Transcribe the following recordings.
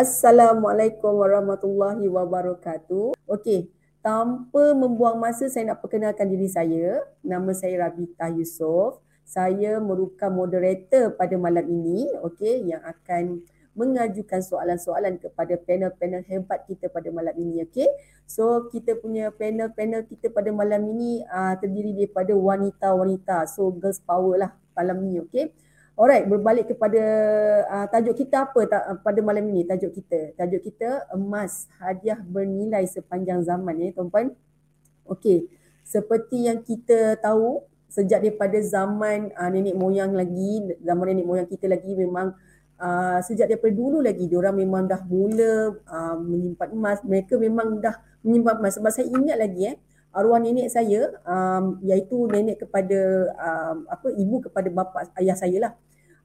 Assalamualaikum warahmatullahi wabarakatuh. Okey, tanpa membuang masa saya nak perkenalkan diri saya. Nama saya Rabita Yusof. Saya merupakan moderator pada malam ini, okey, yang akan mengajukan soalan-soalan kepada panel-panel hebat kita pada malam ini okey. So kita punya panel-panel kita pada malam ini uh, terdiri daripada wanita-wanita. So girls power lah malam ini okey. Alright, berbalik kepada uh, tajuk kita apa ta- pada malam ini tajuk kita. Tajuk kita emas hadiah bernilai sepanjang zaman ya tuan-puan. Okey. Seperti yang kita tahu sejak daripada zaman uh, nenek moyang lagi, zaman nenek moyang kita lagi memang uh, sejak daripada dulu lagi diorang memang dah mula uh, menyimpan emas mereka memang dah menyimpan emas sebab saya ingat lagi eh arwah nenek saya um, iaitu nenek kepada um, apa ibu kepada bapa ayah saya lah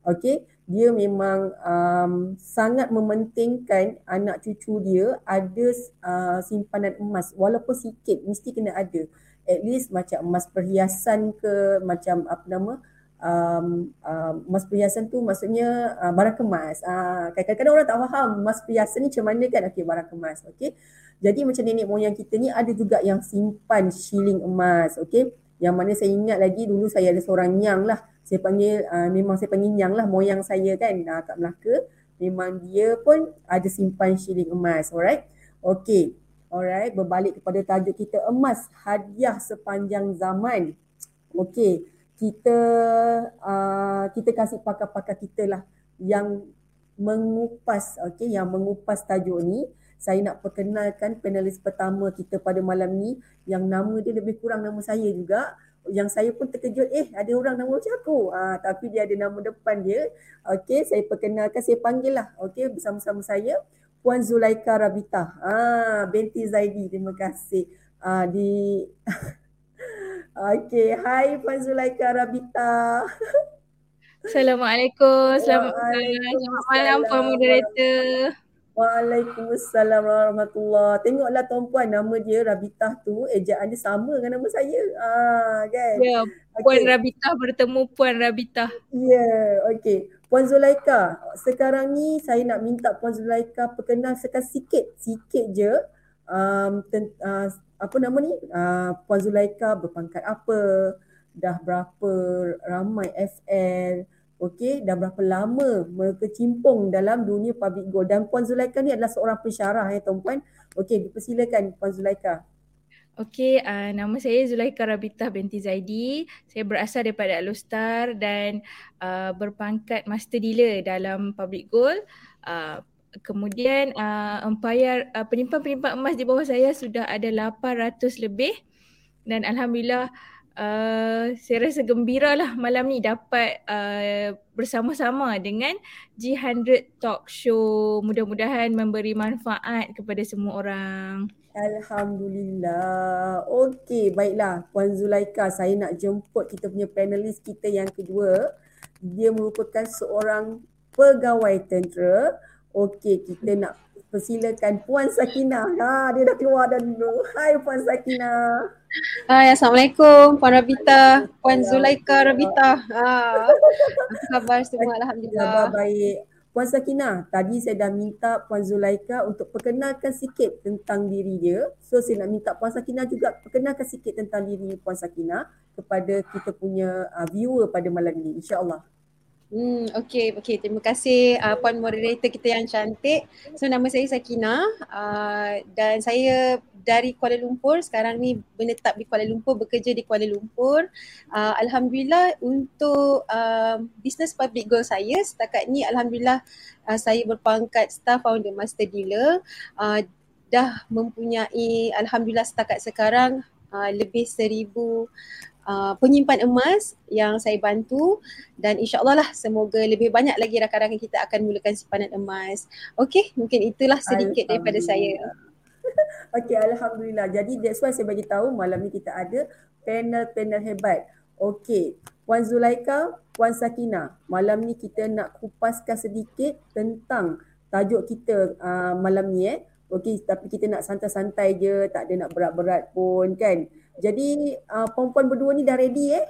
okey dia memang um, sangat mementingkan anak cucu dia ada uh, simpanan emas walaupun sikit mesti kena ada at least macam emas perhiasan ke macam apa nama um, uh, emas perhiasan tu maksudnya uh, barang kemas. Uh, kadang-kadang orang tak faham emas perhiasan ni macam mana kan? Okey, barang kemas. Okey. Jadi macam nenek moyang kita ni ada juga yang simpan shilling emas. Okey. Yang mana saya ingat lagi dulu saya ada seorang nyang lah. Saya panggil, uh, memang saya panggil nyang lah moyang saya kan uh, kat Melaka. Memang dia pun ada simpan shilling emas. Alright. Okey. Alright. Berbalik kepada tajuk kita emas hadiah sepanjang zaman. Okey kita uh, kita kasih pakar-pakar kita lah yang mengupas okey yang mengupas tajuk ni saya nak perkenalkan panelis pertama kita pada malam ni yang nama dia lebih kurang nama saya juga yang saya pun terkejut eh ada orang nama macam aku uh, tapi dia ada nama depan dia okey saya perkenalkan saya panggil lah okey bersama-sama saya Puan Zulaika Rabita ah binti Zaidi terima kasih uh, di Okey, hai Puan Zulaika Rabita. Assalamualaikum. Selamat malam. Selamat malam Puan Moderator. Waalaikumsalam warahmatullahi Tengoklah tuan-puan nama dia Rabita tu ejaan dia sama dengan nama saya. Ah kan? Ya, Puan okay. Rabita bertemu Puan Rabita. Ya, yeah, okey. Puan Zulaika, sekarang ni saya nak minta Puan Zulaika perkenalkan sikit, sikit je um, tent, uh, apa nama ni uh, Puan Zulaika berpangkat apa dah berapa ramai FL okey dah berapa lama berkecimpung dalam dunia public goal dan Puan Zulaika ni adalah seorang pensyarah ya tuan-puan okey dipersilakan Puan Zulaika Okey, uh, nama saya Zulaika Rabita binti Zaidi. Saya berasal daripada Alustar dan uh, berpangkat Master Dealer dalam Public Goal. Uh, kemudian uh, umpayar uh, penyimpan-penyimpan emas di bawah saya sudah ada 800 lebih dan alhamdulillah uh, saya rasa gembira lah malam ni dapat uh, bersama-sama dengan G100 Talk Show mudah-mudahan memberi manfaat kepada semua orang. Alhamdulillah. Okey, baiklah Puan Zulaika, saya nak jemput kita punya panelis kita yang kedua. Dia merupakan seorang pegawai tentera Okey, kita nak persilakan Puan Sakina. Ha, dia dah keluar dah dulu. Hai Puan Sakina. Hai, Assalamualaikum Puan Rabita, Puan Zulaika Rabita. Ha. Apa khabar semua? Alhamdulillah. Khabar baik. Puan Sakina, tadi saya dah minta Puan Zulaika untuk perkenalkan sikit tentang diri dia. So saya nak minta Puan Sakina juga perkenalkan sikit tentang diri Puan Sakina kepada kita punya uh, viewer pada malam ini. InsyaAllah. Hmm, okay, okay. Terima kasih uh, Puan Moderator kita yang cantik. So nama saya Sakina uh, dan saya dari Kuala Lumpur. Sekarang ni menetap di Kuala Lumpur, bekerja di Kuala Lumpur. Uh, Alhamdulillah untuk uh, business public goal saya setakat ni Alhamdulillah uh, saya berpangkat staff founder master dealer. Uh, dah mempunyai Alhamdulillah setakat sekarang uh, lebih seribu Uh, penyimpan emas yang saya bantu dan insyaAllah lah semoga lebih banyak lagi rakan-rakan kita akan mulakan simpanan emas. Okey, mungkin itulah sedikit daripada saya. Okey, Alhamdulillah. Jadi that's why saya bagi tahu malam ni kita ada panel-panel hebat. Okey, Puan Zulaika, Puan Sakina, malam ni kita nak kupaskan sedikit tentang tajuk kita uh, malam ni eh. Okey, tapi kita nak santai-santai je, tak ada nak berat-berat pun kan. Jadi uh, perempuan berdua ni dah ready eh?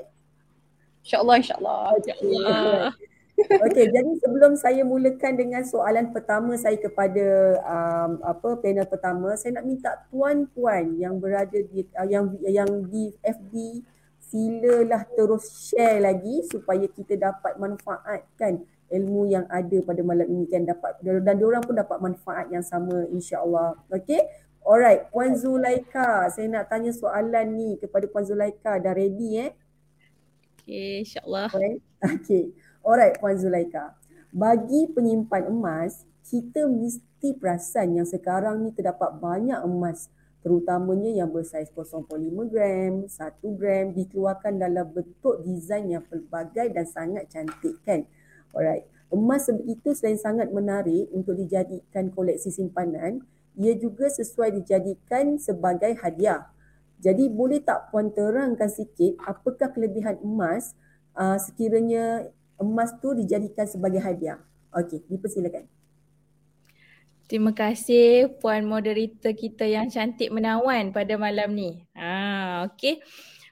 InsyaAllah, insyaAllah. InsyaAllah. Okey, jadi sebelum saya mulakan dengan soalan pertama saya kepada um, apa panel pertama, saya nak minta tuan-tuan yang berada di uh, yang yang di FB silalah terus share lagi supaya kita dapat manfaatkan ilmu yang ada pada malam ini kan dapat dan diorang pun dapat manfaat yang sama insya-Allah. Okey. Alright, Puan Zulaika, saya nak tanya soalan ni kepada Puan Zulaika. Dah ready eh? Okay, insyaAllah. Okay. Alright Puan Zulaika. Bagi penyimpan emas, kita mesti perasan yang sekarang ni terdapat banyak emas terutamanya yang bersaiz 0.5 gram, 1 gram dikeluarkan dalam bentuk desain yang pelbagai dan sangat cantik kan. Alright. Emas itu selain sangat menarik untuk dijadikan koleksi simpanan, ia juga sesuai dijadikan sebagai hadiah. Jadi boleh tak puan terangkan sikit apakah kelebihan emas uh, sekiranya emas tu dijadikan sebagai hadiah. Okey, dipersilakan. Terima kasih puan moderator kita yang cantik menawan pada malam ni. Ha, okey.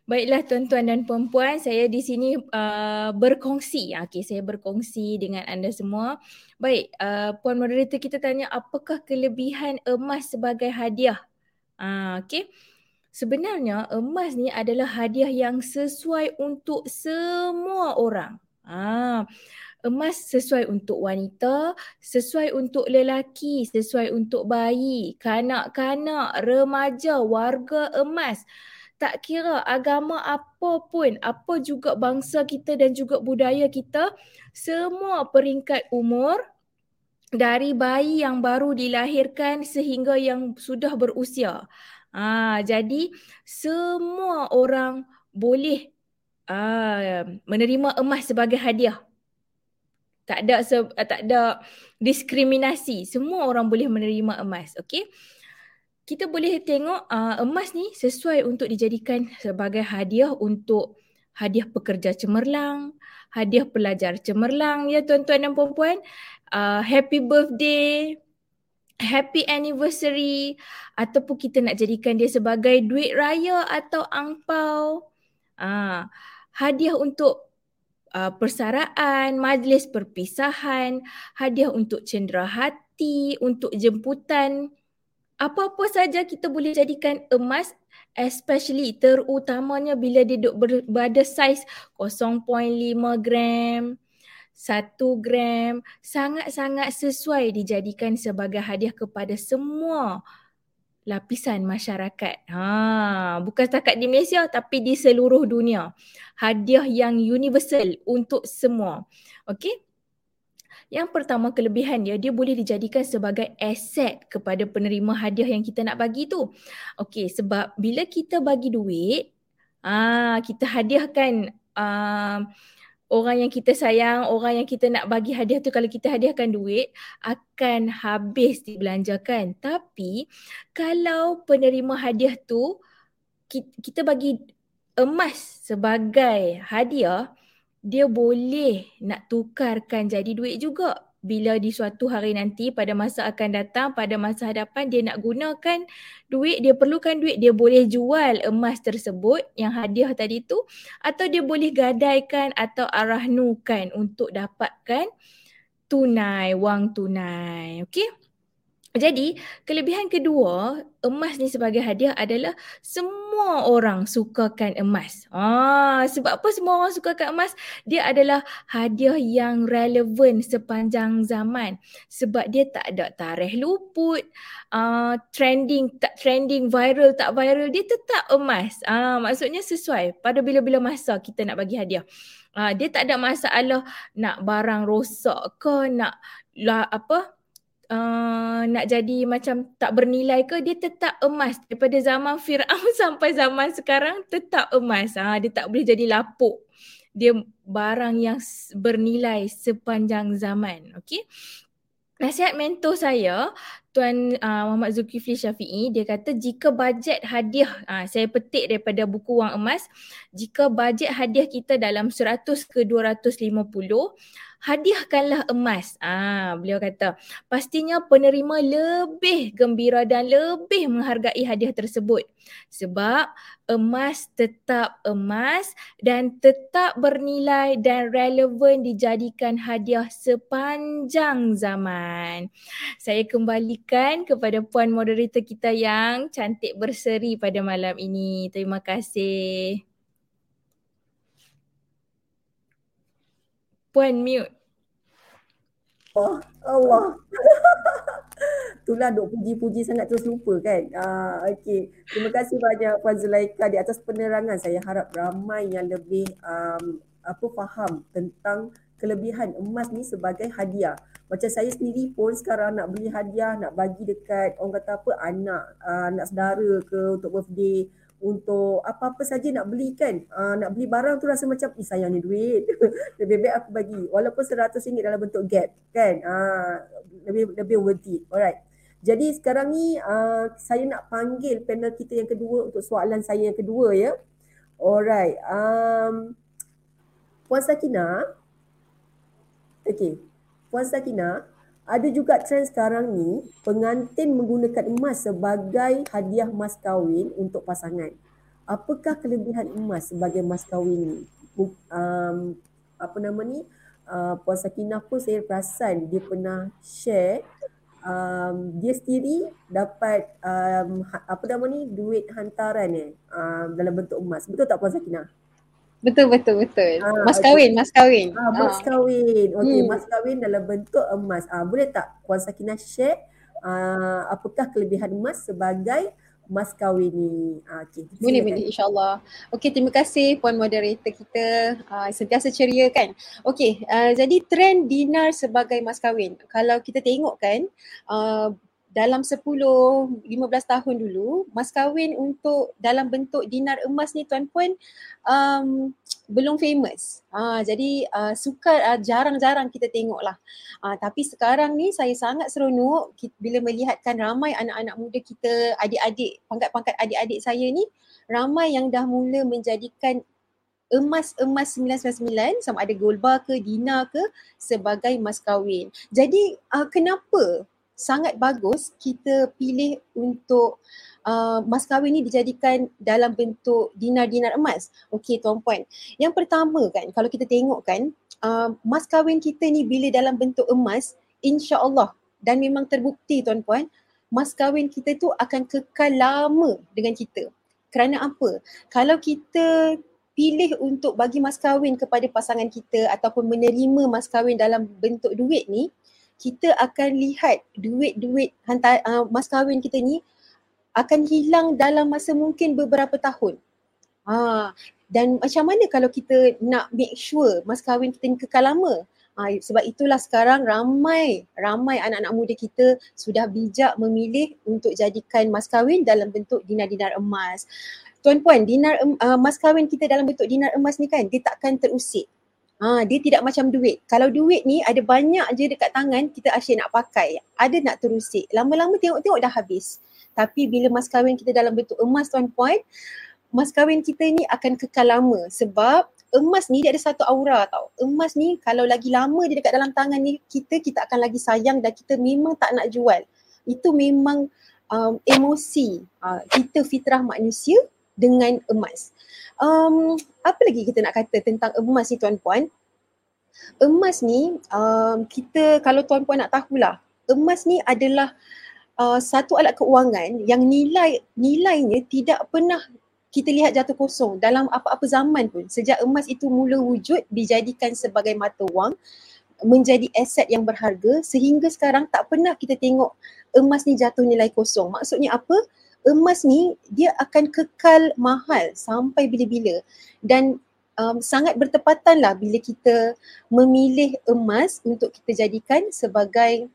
Baiklah tuan-tuan dan puan-puan, saya di sini uh, berkongsi. Okey, saya berkongsi dengan anda semua. Baik, uh, puan moderator kita tanya apakah kelebihan emas sebagai hadiah? Ha, okey. Sebenarnya emas ni adalah hadiah yang sesuai untuk semua orang. Ah, emas sesuai untuk wanita, sesuai untuk lelaki, sesuai untuk bayi, kanak-kanak, remaja, warga emas. Tak kira agama apa pun, apa juga bangsa kita dan juga budaya kita, semua peringkat umur dari bayi yang baru dilahirkan sehingga yang sudah berusia. Ah, jadi semua orang boleh uh, menerima emas sebagai hadiah. Tak ada se- tak ada diskriminasi. Semua orang boleh menerima emas, okey? Kita boleh tengok uh, emas ni sesuai untuk dijadikan sebagai hadiah untuk hadiah pekerja cemerlang, hadiah pelajar cemerlang ya tuan-tuan dan puan-puan. Uh, happy birthday, happy anniversary ataupun kita nak jadikan dia sebagai duit raya atau angpau. Ah, hadiah untuk uh, persaraan, majlis perpisahan, hadiah untuk cendera hati, untuk jemputan. Apa-apa saja kita boleh jadikan emas especially terutamanya bila dia duduk berada saiz 0.5 gram, 1 gram sangat-sangat sesuai dijadikan sebagai hadiah kepada semua lapisan masyarakat. Ha, bukan setakat di Malaysia tapi di seluruh dunia. Hadiah yang universal untuk semua. Okey? Yang pertama kelebihan dia, dia boleh dijadikan sebagai aset kepada penerima hadiah yang kita nak bagi tu. Okey, sebab bila kita bagi duit, ah kita hadiahkan uh, orang yang kita sayang, orang yang kita nak bagi hadiah tu kalau kita hadiahkan duit akan habis dibelanjakan. Tapi kalau penerima hadiah tu kita bagi emas sebagai hadiah, dia boleh nak tukarkan jadi duit juga. Bila di suatu hari nanti pada masa akan datang pada masa hadapan dia nak gunakan duit dia perlukan duit dia boleh jual emas tersebut yang hadiah tadi tu atau dia boleh gadaikan atau arahnukan untuk dapatkan tunai wang tunai okey jadi kelebihan kedua emas ni sebagai hadiah adalah semua orang sukakan emas. Ah sebab apa semua orang sukakan emas? Dia adalah hadiah yang relevan sepanjang zaman sebab dia tak ada tarikh luput, uh, trending tak trending, viral tak viral dia tetap emas. Ah maksudnya sesuai pada bila-bila masa kita nak bagi hadiah. Uh, dia tak ada masalah nak barang rosak ke nak lah, apa uh, nak jadi macam tak bernilai ke dia tetap emas. Daripada zaman Firaun sampai zaman sekarang tetap emas. Ha, dia tak boleh jadi lapuk. Dia barang yang bernilai sepanjang zaman. Okey? Nasihat mentor saya Tuan uh, Muhammad Zulkifli Syafi'i dia kata jika bajet hadiah uh, saya petik daripada buku wang emas jika bajet hadiah kita dalam 100 ke 250 hadiahkanlah emas. Ah, beliau kata, pastinya penerima lebih gembira dan lebih menghargai hadiah tersebut. Sebab emas tetap emas dan tetap bernilai dan relevan dijadikan hadiah sepanjang zaman. Saya kembalikan kepada puan moderator kita yang cantik berseri pada malam ini. Terima kasih. Puan mute. Oh, Allah. Itulah duk puji-puji sangat terus lupa kan. Ah, okay. Terima kasih banyak Puan Zulaika di atas penerangan. Saya harap ramai yang lebih um, apa faham tentang kelebihan emas ni sebagai hadiah. Macam saya sendiri pun sekarang nak beli hadiah, nak bagi dekat orang kata apa anak, uh, anak saudara ke untuk birthday untuk apa-apa saja nak beli kan uh, nak beli barang tu rasa macam ni duit. Lebih baik aku bagi. Walaupun seratus ringgit dalam bentuk gap kan uh, lebih lebih worth it. Alright. Jadi sekarang ni uh, saya nak panggil panel kita yang kedua untuk soalan saya yang kedua ya. Alright um, Puan Sakina. Okay Puan Sakina ada juga trend sekarang ni pengantin menggunakan emas sebagai hadiah mas kahwin untuk pasangan. Apakah kelebihan emas sebagai mas kahwin ni? Um, apa nama ni? Uh, Puan Sakinah pun saya perasan dia pernah share um, dia sendiri dapat um, ha, apa nama ni duit hantaran eh um, dalam bentuk emas. Betul tak Puan Sakinah? Betul betul betul. Ah, mas kahwin, okay. mas kahwin. Ah, mas ah. kahwin. Okey, hmm. mas kahwin dalam bentuk emas. Ah, boleh tak Puan Sakinah share ah, apakah kelebihan emas sebagai mas kahwin ni? Ah, okay. Boleh boleh insya-Allah. Okey, terima kasih puan moderator kita. Ah, sentiasa ceria kan. Okey, ah, jadi trend dinar sebagai mas kahwin. Kalau kita tengok kan, ah, dalam 10 15 tahun dulu mas kahwin untuk dalam bentuk dinar emas ni tuan puan um, belum famous. Ha, jadi uh, suka uh, jarang-jarang kita tengoklah. Uh, tapi sekarang ni saya sangat seronok bila melihatkan ramai anak-anak muda kita, adik-adik, pangkat-pangkat adik-adik saya ni ramai yang dah mula menjadikan emas-emas 999 sama ada gold bar ke dinar ke sebagai mas kahwin. Jadi uh, kenapa sangat bagus kita pilih untuk uh, mas kahwin ni dijadikan dalam bentuk dinar-dinar emas. Okey tuan puan. Yang pertama kan kalau kita tengok kan uh, mas kahwin kita ni bila dalam bentuk emas insya-Allah dan memang terbukti tuan puan mas kahwin kita tu akan kekal lama dengan kita. Kerana apa? Kalau kita pilih untuk bagi mas kahwin kepada pasangan kita ataupun menerima mas kahwin dalam bentuk duit ni, kita akan lihat duit-duit hantar uh, mas kahwin kita ni akan hilang dalam masa mungkin beberapa tahun. Ha, dan macam mana kalau kita nak make sure mas kahwin kita ni kekal lama? Ha, sebab itulah sekarang ramai ramai anak-anak muda kita sudah bijak memilih untuk jadikan mas kahwin dalam bentuk dinar-dinar emas. Tuan puan, dinar uh, mas kahwin kita dalam bentuk dinar emas ni kan dia takkan terusik. Ha, dia tidak macam duit. Kalau duit ni ada banyak je dekat tangan, kita asyik nak pakai. Ada nak terusik. Lama-lama tengok-tengok dah habis. Tapi bila mas kahwin kita dalam bentuk emas tuan puan, mas kahwin kita ni akan kekal lama. Sebab emas ni dia ada satu aura tau. Emas ni kalau lagi lama dia dekat dalam tangan ni, kita kita akan lagi sayang dan kita memang tak nak jual. Itu memang um, emosi uh, kita fitrah manusia dengan emas um, apa lagi kita nak kata tentang emas ni tuan-puan? Emas ni um, kita kalau tuan-puan nak tahulah, emas ni adalah uh, satu alat keuangan yang nilai nilainya tidak pernah kita lihat jatuh kosong dalam apa-apa zaman pun. Sejak emas itu mula wujud dijadikan sebagai mata wang menjadi aset yang berharga sehingga sekarang tak pernah kita tengok emas ni jatuh nilai kosong. Maksudnya apa? Emas ni dia akan kekal mahal sampai bila-bila dan um, sangat bertepatan lah bila kita memilih emas untuk kita jadikan sebagai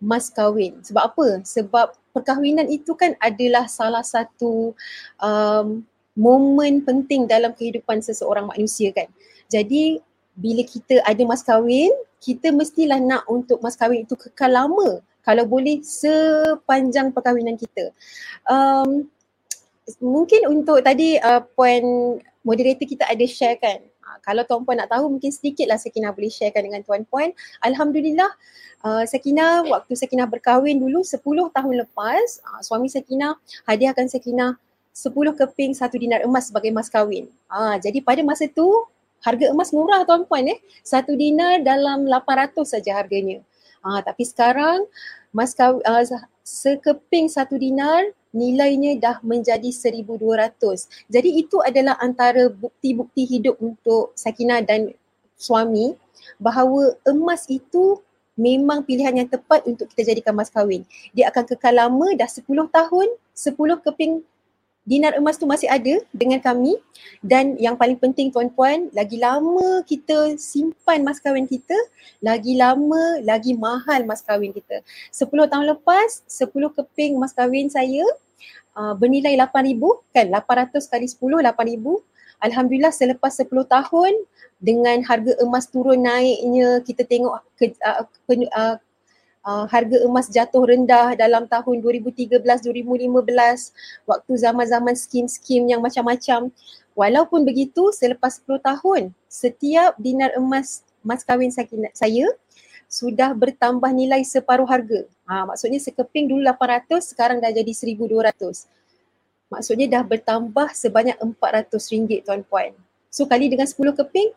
mas kahwin. Sebab apa? Sebab perkahwinan itu kan adalah salah satu um, momen penting dalam kehidupan seseorang manusia kan. Jadi bila kita ada mas kahwin, kita mestilah nak untuk mas kahwin itu kekal lama kalau boleh sepanjang perkahwinan kita. Um, mungkin untuk tadi uh, puan moderator kita ada share kan Uh, kalau tuan puan nak tahu mungkin sedikitlah Sakina boleh sharekan dengan tuan puan. Alhamdulillah uh, Sakina waktu Sakina berkahwin dulu 10 tahun lepas uh, suami Sakina hadiahkan Sakina 10 keping satu dinar emas sebagai mas kahwin. Uh, jadi pada masa tu harga emas murah tuan puan eh. Satu dinar dalam 800 saja harganya. Uh, tapi sekarang mas kahwin, uh, sekeping satu dinar nilainya dah menjadi 1200. Jadi itu adalah antara bukti-bukti hidup untuk Sakina dan suami bahawa emas itu memang pilihan yang tepat untuk kita jadikan mas kahwin. Dia akan kekal lama dah 10 tahun, 10 keping dinar emas tu masih ada dengan kami. Dan yang paling penting tuan-puan lagi lama kita simpan mas kahwin kita lagi lama lagi mahal mas kahwin kita. 10 tahun lepas 10 keping mas kahwin saya uh, bernilai 8000 kan? 800 kali 10 8000 alhamdulillah selepas 10 tahun dengan harga emas turun naiknya kita tengok ke, uh, pen, uh, uh, harga emas jatuh rendah dalam tahun 2013 2015 waktu zaman-zaman skim-skim yang macam-macam walaupun begitu selepas 10 tahun setiap dinar emas mas kahwin saya sudah bertambah nilai separuh harga. Ha, maksudnya sekeping dulu 800 sekarang dah jadi 1200. Maksudnya dah bertambah sebanyak 400 ringgit tuan-puan. So kali dengan 10 keping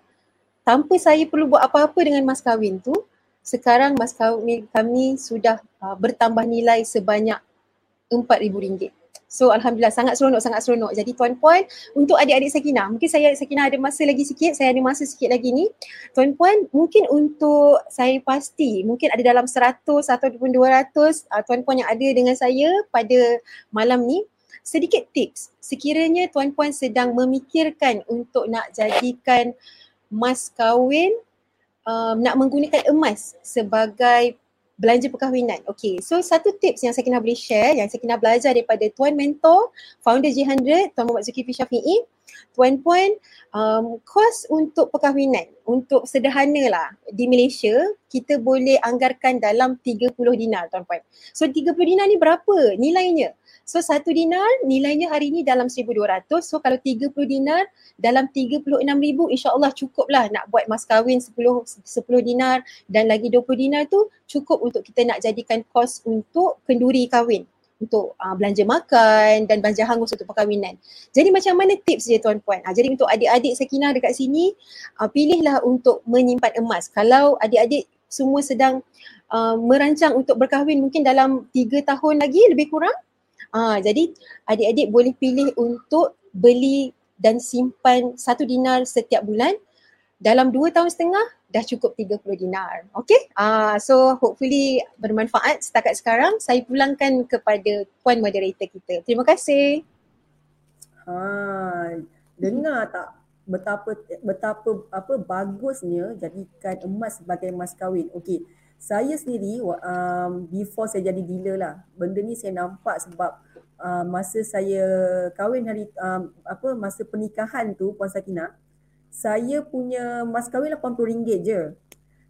tanpa saya perlu buat apa-apa dengan mas kahwin tu sekarang mas kahwin kami sudah uh, bertambah nilai sebanyak RM4,000. So Alhamdulillah sangat seronok, sangat seronok. Jadi tuan-puan untuk adik-adik Sakina, mungkin saya Sakina ada masa lagi sikit, saya ada masa sikit lagi ni. Tuan-puan mungkin untuk saya pasti mungkin ada dalam 100 ataupun 200 uh, tuan-puan yang ada dengan saya pada malam ni. Sedikit tips, sekiranya tuan-puan sedang memikirkan untuk nak jadikan mas kahwin um, nak menggunakan emas sebagai belanja perkahwinan. Okay, so satu tips yang saya kena boleh share, yang saya kena belajar daripada Tuan Mentor, founder J100, Tuan Muhammad Zulkifli Syafi'i. Tuan Puan, um, kos untuk perkahwinan, untuk sederhana lah di Malaysia, kita boleh anggarkan dalam 30 dinar Tuan Puan. So 30 dinar ni berapa nilainya? So satu dinar nilainya hari ni dalam 1200. So kalau 30 dinar dalam 36,000 insyaAllah cukup lah nak buat mas kahwin 10, 10 dinar dan lagi 20 dinar tu cukup untuk kita nak jadikan kos untuk kenduri kahwin untuk uh, belanja makan dan belanja hangus untuk perkahwinan. Jadi macam mana tips dia tuan-puan? Uh, jadi untuk adik-adik Sakina dekat sini, uh, pilihlah untuk menyimpan emas. Kalau adik-adik semua sedang uh, merancang untuk berkahwin mungkin dalam 3 tahun lagi lebih kurang, Ah, jadi adik-adik boleh pilih untuk beli dan simpan satu dinar setiap bulan. Dalam dua tahun setengah dah cukup 30 dinar. Okay? Ah, so hopefully bermanfaat setakat sekarang. Saya pulangkan kepada puan moderator kita. Terima kasih. Ha, dengar tak betapa betapa apa bagusnya jadikan emas sebagai emas kahwin. Okey saya sendiri um, before saya jadi dealer lah benda ni saya nampak sebab uh, masa saya kahwin hari um, apa masa pernikahan tu Puan Sakina saya punya mas kahwin RM80 je.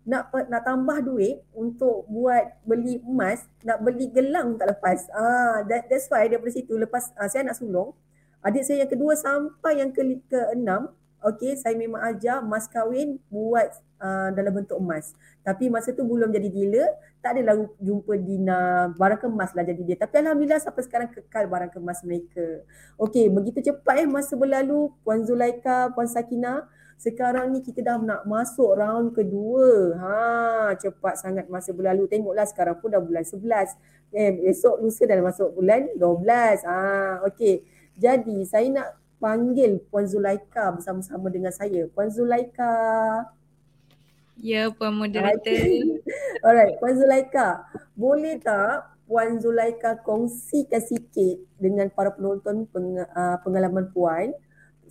Nak nak tambah duit untuk buat beli emas nak beli gelang tak lepas. Ah that, that's why daripada situ lepas uh, saya nak sulung adik saya yang kedua sampai yang ke, ke enam okay saya memang ajar mas kahwin buat uh, dalam bentuk emas. Tapi masa tu belum jadi dealer, tak adalah jumpa Dina barang kemas lah jadi dia. Tapi Alhamdulillah sampai sekarang kekal barang kemas mereka. Okey, begitu cepat eh masa berlalu Puan Zulaika, Puan Sakina. Sekarang ni kita dah nak masuk round kedua. Ha, cepat sangat masa berlalu. Tengoklah sekarang pun dah bulan 11. Eh, esok lusa dah masuk bulan 12. Ha, okey. Jadi saya nak panggil Puan Zulaika bersama-sama dengan saya. Puan Zulaika. Ya, Puan Moderator. Alright, Puan Zulaika. Boleh tak Puan Zulaika kongsikan sikit dengan para penonton peng, uh, pengalaman Puan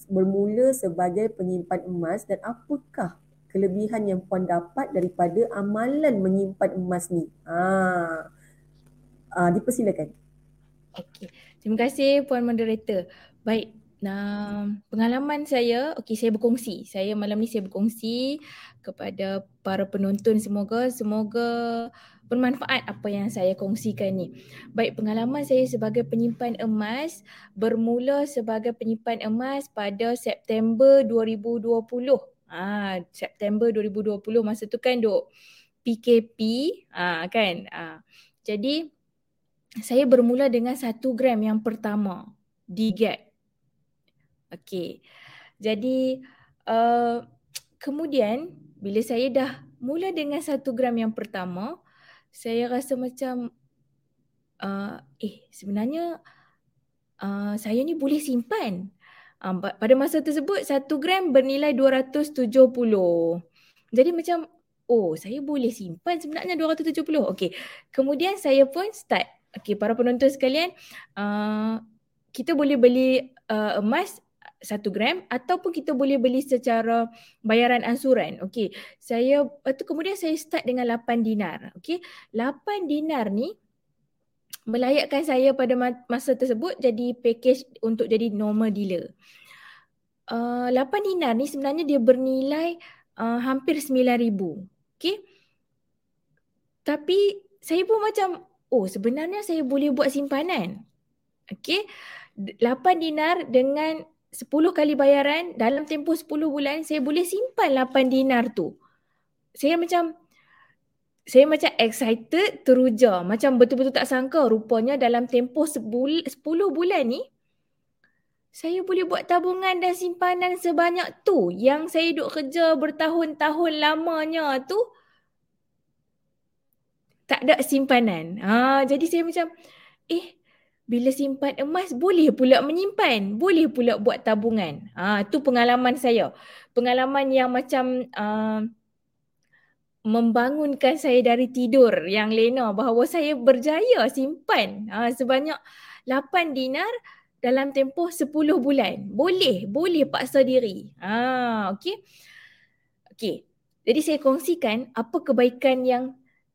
bermula sebagai penyimpan emas dan apakah kelebihan yang Puan dapat daripada amalan menyimpan emas ni? Ah, uh, dipersilakan. Okey, terima kasih Puan Moderator. Baik, Nah, pengalaman saya, okey saya berkongsi. Saya malam ni saya berkongsi kepada para penonton semoga semoga bermanfaat apa yang saya kongsikan ni. Baik, pengalaman saya sebagai penyimpan emas bermula sebagai penyimpan emas pada September 2020. Ah, September 2020 masa tu kan duk PKP ah, kan. Ah, jadi saya bermula dengan satu gram yang pertama di gap. Okay. Jadi uh, kemudian bila saya dah mula dengan satu gram yang pertama, saya rasa macam uh, eh sebenarnya uh, saya ni boleh simpan. Um, pada masa tersebut satu gram bernilai 270. Jadi macam oh saya boleh simpan sebenarnya 270. Okey. Kemudian saya pun start. Okey para penonton sekalian uh, kita boleh beli uh, emas satu gram ataupun kita boleh beli secara bayaran ansuran. Okey. Saya itu kemudian saya start dengan 8 dinar. Okey. 8 dinar ni melayakkan saya pada masa tersebut jadi package untuk jadi normal dealer. Uh, 8 dinar ni sebenarnya dia bernilai uh, hampir 9000. Okey. Tapi saya pun macam oh sebenarnya saya boleh buat simpanan. Okey. 8 dinar dengan 10 kali bayaran dalam tempoh 10 bulan saya boleh simpan 8 dinar tu. Saya macam saya macam excited teruja. Macam betul-betul tak sangka rupanya dalam tempoh 10 bulan ni saya boleh buat tabungan dan simpanan sebanyak tu yang saya duk kerja bertahun-tahun lamanya tu tak ada simpanan. Ha, jadi saya macam eh bila simpan emas boleh pula menyimpan, boleh pula buat tabungan. Ha, tu pengalaman saya. Pengalaman yang macam uh, membangunkan saya dari tidur yang lena bahawa saya berjaya simpan uh, sebanyak 8 dinar dalam tempoh 10 bulan. Boleh, boleh paksa diri. Ah, okey. Okey. Jadi saya kongsikan apa kebaikan yang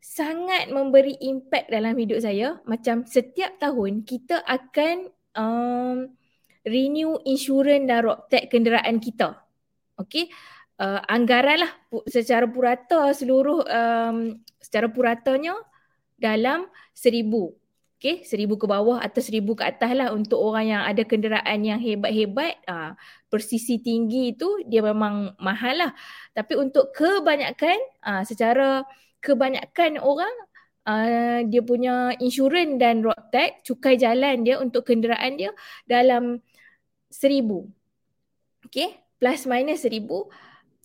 sangat memberi impact dalam hidup saya. Macam setiap tahun kita akan um, renew insurans dan road tax kenderaan kita. Okey uh, anggaran lah secara purata seluruh um, secara puratanya dalam seribu. Okay, seribu ke bawah atau seribu ke atas lah untuk orang yang ada kenderaan yang hebat-hebat. Uh, persisi tinggi itu dia memang mahal lah. Tapi untuk kebanyakan, uh, secara kebanyakan orang uh, dia punya insurans dan road tax, cukai jalan dia untuk kenderaan dia dalam seribu. Okay, plus minus seribu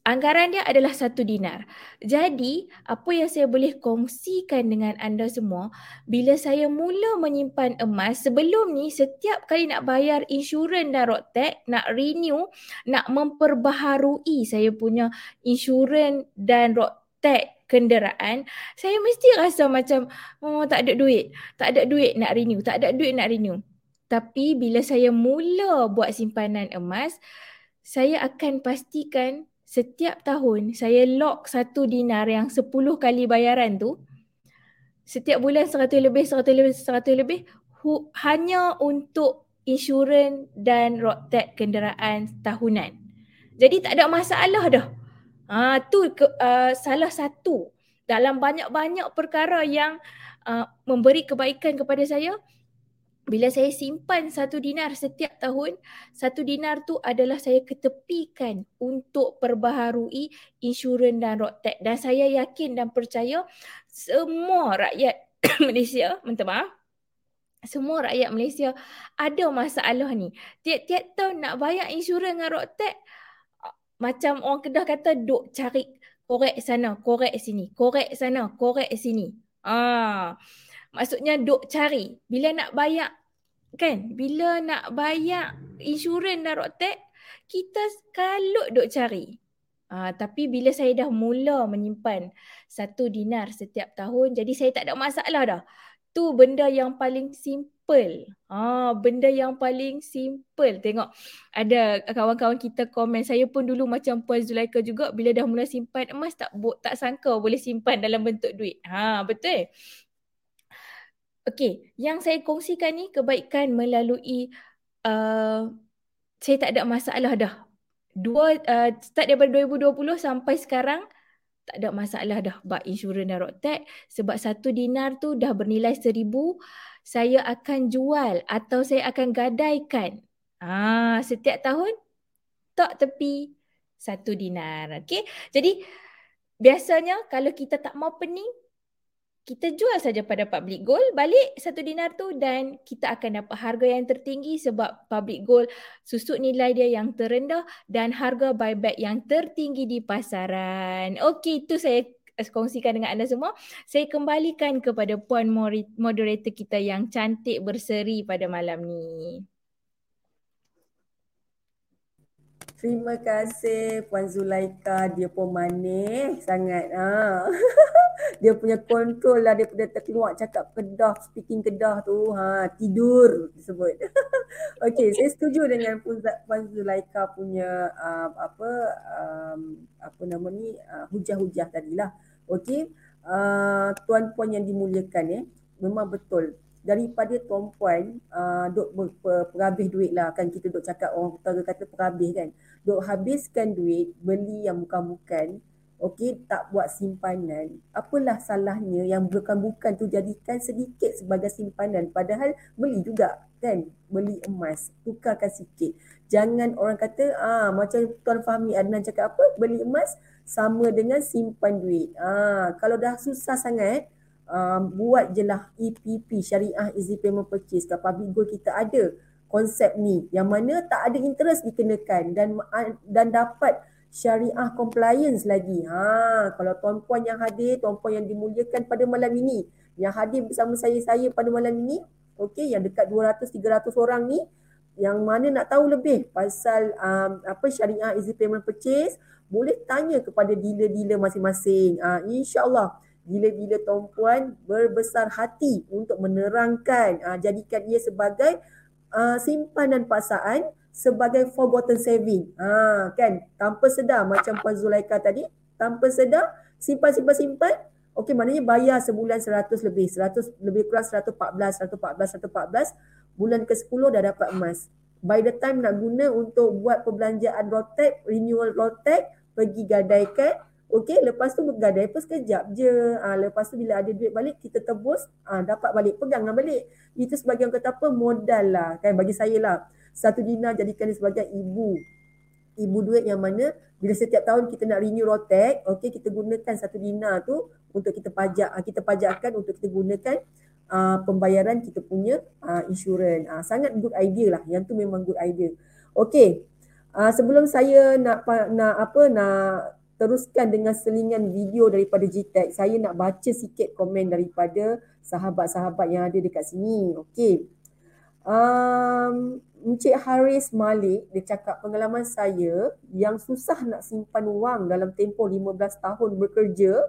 anggaran dia adalah satu dinar. Jadi, apa yang saya boleh kongsikan dengan anda semua, bila saya mula menyimpan emas, sebelum ni setiap kali nak bayar insurans dan road tax, nak renew, nak memperbaharui saya punya insurans dan road tax kenderaan, saya mesti rasa macam, oh tak ada duit, tak ada duit nak renew, tak ada duit nak renew. Tapi bila saya mula buat simpanan emas, saya akan pastikan setiap tahun saya lock satu dinar yang sepuluh kali bayaran tu setiap bulan seratus lebih seratus lebih seratus lebih hu, hanya untuk insurans dan road tax kenderaan tahunan. Jadi tak ada masalah dah. Ha, tu ke, uh, salah satu dalam banyak-banyak perkara yang uh, memberi kebaikan kepada saya bila saya simpan satu dinar setiap tahun, satu dinar tu adalah saya ketepikan untuk perbaharui insurans dan tax. Dan saya yakin dan percaya semua rakyat Malaysia, minta maaf, semua rakyat Malaysia ada masalah ni. Tiap-tiap tahun nak bayar insurans dan tax, macam orang Kedah kata duk cari korek sana, korek sini, korek sana, korek sini. Ah. Maksudnya duk cari. Bila nak bayar, kan? Bila nak bayar insurans dan tax, kita kalut duk cari. Uh, tapi bila saya dah mula menyimpan satu dinar setiap tahun, jadi saya tak ada masalah dah. Tu benda yang paling simple. Ah, benda yang paling simple. Tengok ada kawan-kawan kita komen. Saya pun dulu macam Puan Zulaika juga bila dah mula simpan emas tak tak sangka boleh simpan dalam bentuk duit. Ha, betul. Okey, yang saya kongsikan ni kebaikan melalui uh, saya tak ada masalah dah. Dua uh, start daripada 2020 sampai sekarang tak ada masalah dah bab insurans dan tax sebab satu dinar tu dah bernilai seribu saya akan jual atau saya akan gadaikan. Ah, setiap tahun tak tepi satu dinar. Okay. Jadi biasanya kalau kita tak mau pening, kita jual saja pada public gold balik satu dinar tu dan kita akan dapat harga yang tertinggi sebab public gold susut nilai dia yang terendah dan harga buyback yang tertinggi di pasaran. Okey, itu saya kongsikan dengan anda semua. Saya kembalikan kepada puan moderator kita yang cantik berseri pada malam ni. Terima kasih Puan Zulaika. Dia pun manis sangat. Ha. dia punya kontrol lah daripada terkeluar cakap kedah, speaking kedah tu. Ha, tidur disebut. okay, saya setuju dengan Puan Zulaika punya uh, apa um, apa nama ni uh, hujah-hujah tadi lah. Okay, uh, tuan-puan yang dimuliakan eh, memang betul daripada tuan uh, duk perhabis duit lah. Kan kita duk cakap orang utara kata perhabis kan. Duk habiskan duit beli yang bukan-bukan okey tak buat simpanan. Apalah salahnya yang bukan-bukan tu jadikan sedikit sebagai simpanan. Padahal beli juga kan beli emas tukarkan sikit. Jangan orang kata ah macam tuan Fahmi Adnan cakap apa? Beli emas sama dengan simpan duit. Ah kalau dah susah sangat um, buat je lah EPP Syariah Easy Payment Purchase kat public goal kita ada konsep ni yang mana tak ada interest dikenakan dan dan dapat syariah compliance lagi. Ha kalau tuan-puan yang hadir, tuan-puan yang dimuliakan pada malam ini, yang hadir bersama saya saya pada malam ini, okey yang dekat 200 300 orang ni yang mana nak tahu lebih pasal um, apa syariah easy payment purchase boleh tanya kepada dealer-dealer masing-masing. Uh, InsyaAllah bila-bila tuan-puan berbesar hati untuk menerangkan uh, jadikan ia sebagai uh, simpanan paksaan sebagai forgotten saving. Ha kan tanpa sedar macam Puan Zulaika tadi tanpa sedar simpan simpan simpan okey maknanya bayar sebulan 100 lebih 100 lebih kurang 114 114 114 bulan ke-10 dah dapat emas. By the time nak guna untuk buat perbelanjaan Rotek, renewal Rotek, pergi gadaikan Okey, lepas tu bergadai pun sekejap je. Ha, lepas tu bila ada duit balik, kita tebus, ha, dapat balik, peganglah balik. Itu sebagai orang kata apa, modal lah. Kan, bagi saya lah. Satu dinar jadikan dia sebagai ibu. Ibu duit yang mana bila setiap tahun kita nak renew rotek, okey kita gunakan satu dinar tu untuk kita pajak. Kita pajakkan untuk kita gunakan uh, pembayaran kita punya uh, insurans. Uh, sangat good idea lah. Yang tu memang good idea. Okey. Uh, sebelum saya nak nak apa nak teruskan dengan selingan video daripada GTEC. Saya nak baca sikit komen daripada sahabat-sahabat yang ada dekat sini. Okey. Um, Encik Haris Malik, dia cakap pengalaman saya yang susah nak simpan wang dalam tempoh 15 tahun bekerja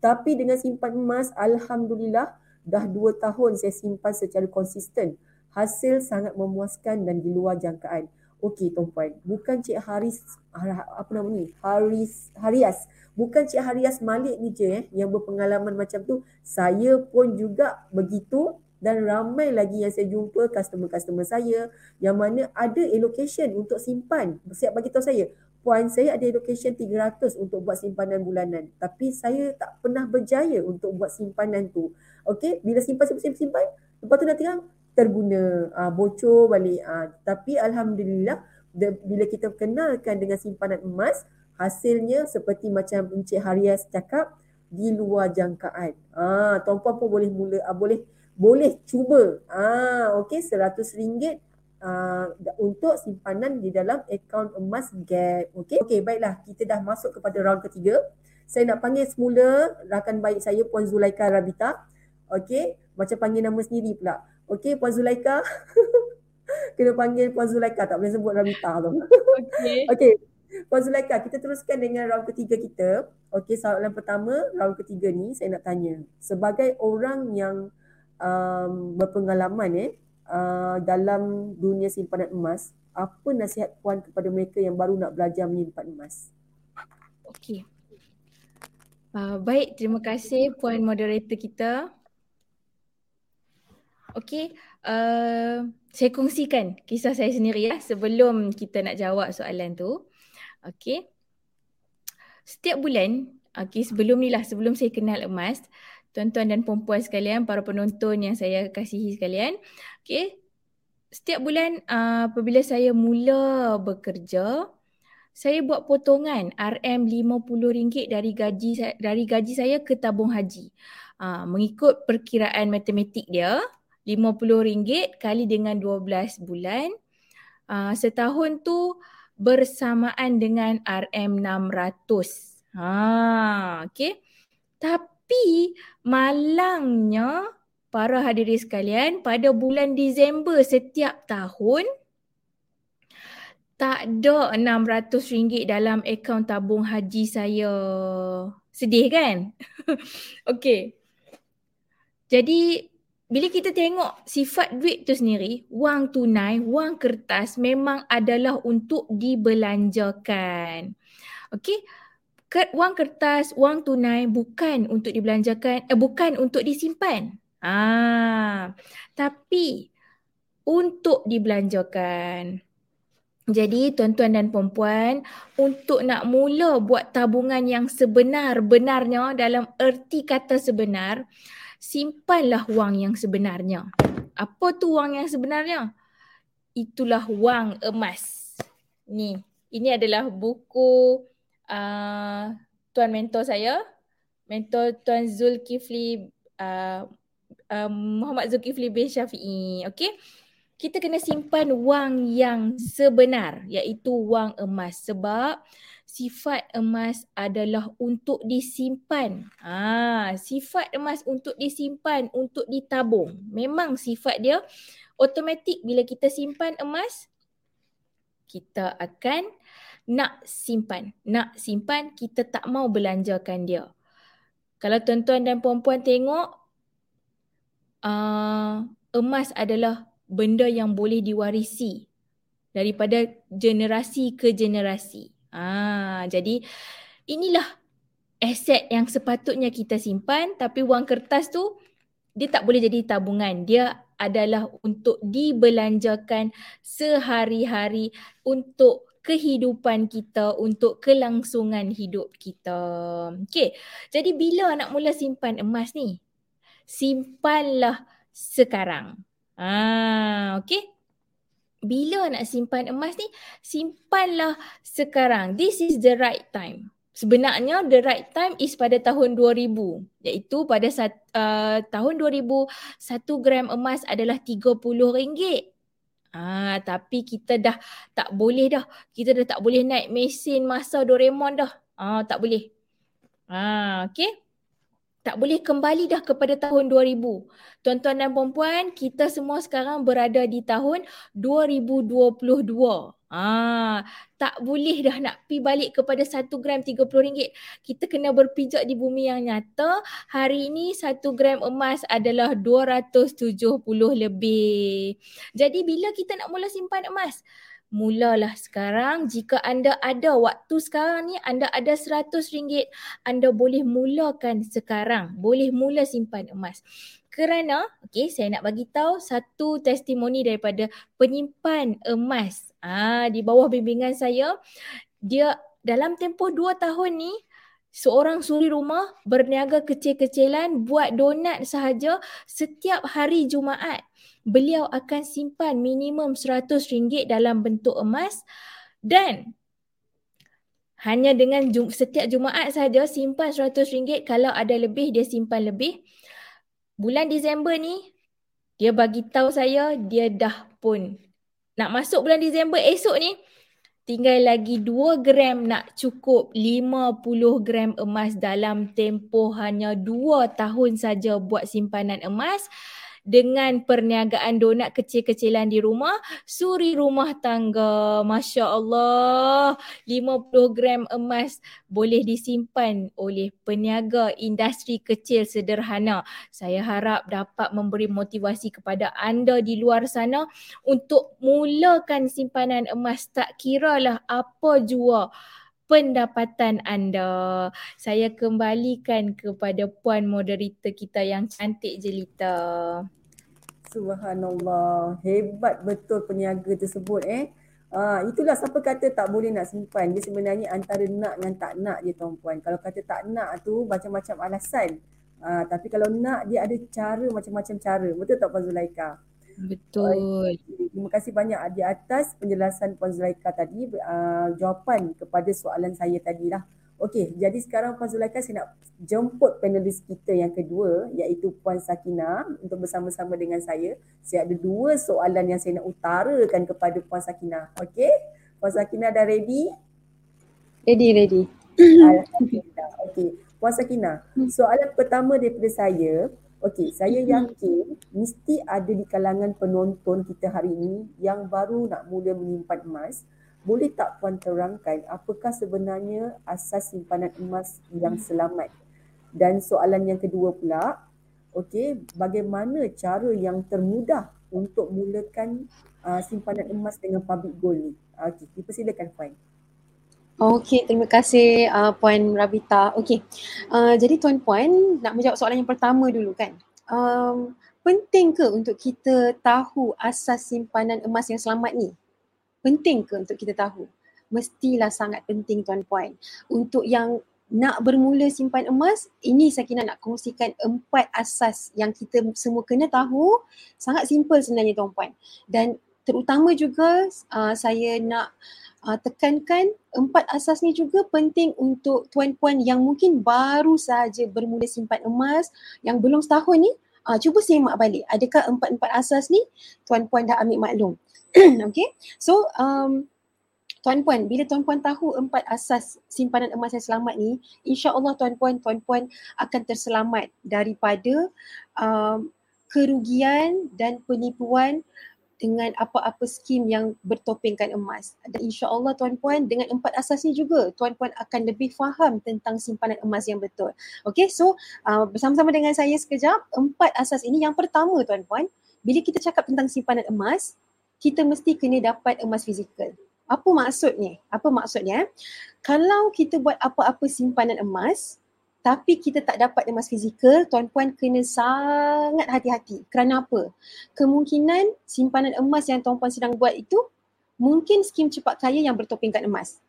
tapi dengan simpan emas, Alhamdulillah dah 2 tahun saya simpan secara konsisten. Hasil sangat memuaskan dan di luar jangkaan. Okey tuan-puan, bukan Cik Haris apa nama ni? Haris Harias. Bukan Cik Harias Malik ni je eh yang berpengalaman macam tu. Saya pun juga begitu dan ramai lagi yang saya jumpa customer-customer saya yang mana ada allocation untuk simpan. Siap bagi tahu saya, puan saya ada allocation 300 untuk buat simpanan bulanan. Tapi saya tak pernah berjaya untuk buat simpanan tu. Okey, bila simpan simpan simpan, lepas tu nanti kan terguna uh, bocor balik uh, tapi alhamdulillah de, bila kita kenalkan dengan simpanan emas hasilnya seperti macam Encik Harias cakap di luar jangkaan. Ah uh, tuan-puan pun boleh mula uh, boleh boleh cuba. Ah okey RM100 uh, untuk simpanan di dalam akaun emas Gap okey? Okey baiklah kita dah masuk kepada round ketiga. Saya nak panggil semula rakan baik saya Puan Zulaika Rabita. Okey macam panggil nama sendiri pula Okey Puan Zulaika. Kena panggil Puan Zulaika tak boleh sebut Rabita tu. Okey. Okey. Puan Zulaika, kita teruskan dengan round ketiga kita. Okey, soalan pertama, round ketiga ni saya nak tanya. Sebagai orang yang um, berpengalaman eh uh, dalam dunia simpanan emas, apa nasihat puan kepada mereka yang baru nak belajar menyimpan emas? Okey. Uh, baik, terima kasih puan moderator kita. Okey, uh, saya kongsikan kisah saya sendiri ya sebelum kita nak jawab soalan tu. Okey. Setiap bulan, okey sebelum ni lah, sebelum saya kenal emas, tuan-tuan dan puan-puan sekalian, para penonton yang saya kasihi sekalian. Okey. Setiap bulan uh, apabila saya mula bekerja, saya buat potongan RM50 dari gaji dari gaji saya ke tabung haji. Uh, mengikut perkiraan matematik dia, RM50 kali dengan 12 bulan. Uh, setahun tu bersamaan dengan RM600. Ha, okay. Tapi malangnya para hadirin sekalian pada bulan Disember setiap tahun tak ada RM600 dalam akaun tabung haji saya. Sedih kan? Okey. Jadi bila kita tengok sifat duit tu sendiri, wang tunai, wang kertas memang adalah untuk dibelanjakan. Okey. Wang kertas, wang tunai bukan untuk dibelanjakan, eh, bukan untuk disimpan. Ah, tapi untuk dibelanjakan. Jadi tuan-tuan dan puan-puan untuk nak mula buat tabungan yang sebenar-benarnya dalam erti kata sebenar, simpanlah wang yang sebenarnya. Apa tu wang yang sebenarnya? Itulah wang emas. Ni, ini adalah buku uh, tuan mentor saya, mentor tuan Zulkifli uh, uh, Muhammad Zulkifli bin Syafi'i. Okay kita kena simpan wang yang sebenar iaitu wang emas sebab sifat emas adalah untuk disimpan. Ah, ha, sifat emas untuk disimpan, untuk ditabung. Memang sifat dia automatik bila kita simpan emas kita akan nak simpan. Nak simpan kita tak mau belanjakan dia. Kalau tuan-tuan dan puan-puan tengok uh, emas adalah benda yang boleh diwarisi daripada generasi ke generasi. Ah, jadi inilah aset yang sepatutnya kita simpan tapi wang kertas tu dia tak boleh jadi tabungan. Dia adalah untuk dibelanjakan sehari-hari untuk kehidupan kita, untuk kelangsungan hidup kita. Okey. Jadi bila nak mula simpan emas ni? Simpanlah sekarang. Ah, okey. Bila nak simpan emas ni, simpanlah sekarang. This is the right time. Sebenarnya the right time is pada tahun 2000 iaitu pada uh, tahun 2000 satu gram emas adalah RM30. Ah, tapi kita dah tak boleh dah. Kita dah tak boleh naik mesin masa Doraemon dah. Ah, tak boleh. Ah, okey tak boleh kembali dah kepada tahun 2000. Tuan-tuan dan puan-puan, kita semua sekarang berada di tahun 2022. Ah, tak boleh dah nak pi balik kepada 1 gram RM30. Kita kena berpijak di bumi yang nyata. Hari ini 1 gram emas adalah 270 lebih. Jadi bila kita nak mula simpan emas? Mulalah sekarang. Jika anda ada waktu sekarang ni, anda ada RM100, anda boleh mulakan sekarang. Boleh mula simpan emas. Kerana, okay, saya nak bagi tahu satu testimoni daripada penyimpan emas ah di bawah bimbingan saya. Dia dalam tempoh dua tahun ni, seorang suri rumah berniaga kecil-kecilan buat donat sahaja setiap hari Jumaat beliau akan simpan minimum RM100 dalam bentuk emas dan hanya dengan jum- setiap Jumaat saja simpan RM100 kalau ada lebih dia simpan lebih. Bulan Disember ni dia bagi tahu saya dia dah pun nak masuk bulan Disember. Esok ni tinggal lagi 2 gram nak cukup 50 gram emas dalam tempoh hanya 2 tahun saja buat simpanan emas dengan perniagaan donat kecil-kecilan di rumah, suri rumah tangga. Masya Allah, 50 gram emas boleh disimpan oleh peniaga industri kecil sederhana. Saya harap dapat memberi motivasi kepada anda di luar sana untuk mulakan simpanan emas tak kiralah apa jua pendapatan anda. Saya kembalikan kepada puan moderator kita yang cantik jelita. Subhanallah. Hebat betul peniaga tersebut eh. Uh, itulah siapa kata tak boleh nak simpan. Dia sebenarnya antara nak dan tak nak je tuan-puan. Kalau kata tak nak tu macam-macam alasan. Uh, tapi kalau nak dia ada cara macam-macam cara. Betul tak Puan Zulaika? Betul. Terima kasih banyak di atas penjelasan Puan Zulaika tadi, uh, jawapan kepada soalan saya tadi lah. Okey, jadi sekarang Puan Zulaika saya nak jemput panelis kita yang kedua iaitu Puan Sakina untuk bersama-sama dengan saya. Saya ada dua soalan yang saya nak utarakan kepada Puan Sakina. Okey, Puan Sakina dah ready? Ready, ready. Alhamdulillah. Okey, Puan Sakina, soalan pertama daripada saya, okey, saya yakin mesti ada di kalangan penonton kita hari ini yang baru nak mula menyimpan emas. Boleh tak Puan terangkan apakah sebenarnya asas simpanan emas yang selamat? Dan soalan yang kedua pula, okey, bagaimana cara yang termudah untuk mulakan uh, simpanan emas dengan public gold ni? Okey, dipersilakan Puan. Okey, terima kasih uh, Puan Rabita. Okey, uh, jadi tuan-puan nak menjawab soalan yang pertama dulu kan. Um, penting ke untuk kita tahu asas simpanan emas yang selamat ni? Penting ke untuk kita tahu? Mestilah sangat penting tuan-puan. Untuk yang nak bermula simpan emas, ini saya kira nak kongsikan empat asas yang kita semua kena tahu. Sangat simple sebenarnya tuan-puan. Dan terutama juga uh, saya nak uh, tekankan empat asas ni juga penting untuk tuan-puan yang mungkin baru saja bermula simpan emas yang belum setahun ni. Uh, cuba semak balik. Adakah empat-empat asas ni tuan-puan dah ambil maklum? okay. So um, tuan-puan, bila tuan-puan tahu empat asas simpanan emas yang selamat ni, insya-Allah tuan-puan, tuan-puan akan terselamat daripada um, kerugian dan penipuan dengan apa-apa skim yang bertopengkan emas. Dan insya-Allah tuan-puan dengan empat asas ni juga tuan-puan akan lebih faham tentang simpanan emas yang betul. Okay, so uh, bersama-sama dengan saya sekejap, empat asas ini yang pertama tuan-puan, bila kita cakap tentang simpanan emas, kita mesti kena dapat emas fizikal. Apa maksudnya? Apa maksudnya? Kalau kita buat apa-apa simpanan emas tapi kita tak dapat emas fizikal, tuan-puan kena sangat hati-hati. Kerana apa? Kemungkinan simpanan emas yang tuan-puan sedang buat itu mungkin skim cepat kaya yang bertopengkan emas.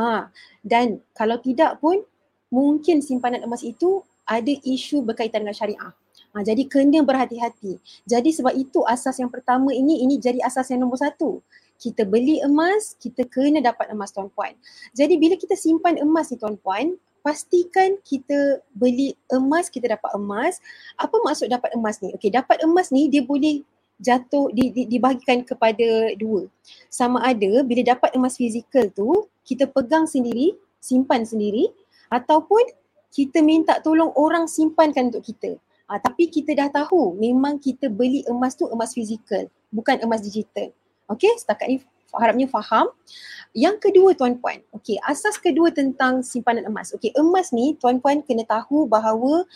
Ha, dan kalau tidak pun mungkin simpanan emas itu ada isu berkaitan dengan syariah. Ha, jadi kena berhati-hati. Jadi sebab itu asas yang pertama ini, ini jadi asas yang nombor satu. Kita beli emas, kita kena dapat emas tuan-puan. Jadi bila kita simpan emas ni tuan-puan, pastikan kita beli emas, kita dapat emas. Apa maksud dapat emas ni? Okey, dapat emas ni dia boleh jatuh, di, di, dibahagikan kepada dua. Sama ada bila dapat emas fizikal tu, kita pegang sendiri, simpan sendiri ataupun kita minta tolong orang simpankan untuk kita. Uh, tapi kita dah tahu memang kita beli emas tu emas fizikal, bukan emas digital. Okay, setakat ni harapnya faham. Yang kedua tuan-puan, okay, asas kedua tentang simpanan emas. Okay, emas ni tuan-puan kena tahu bahawa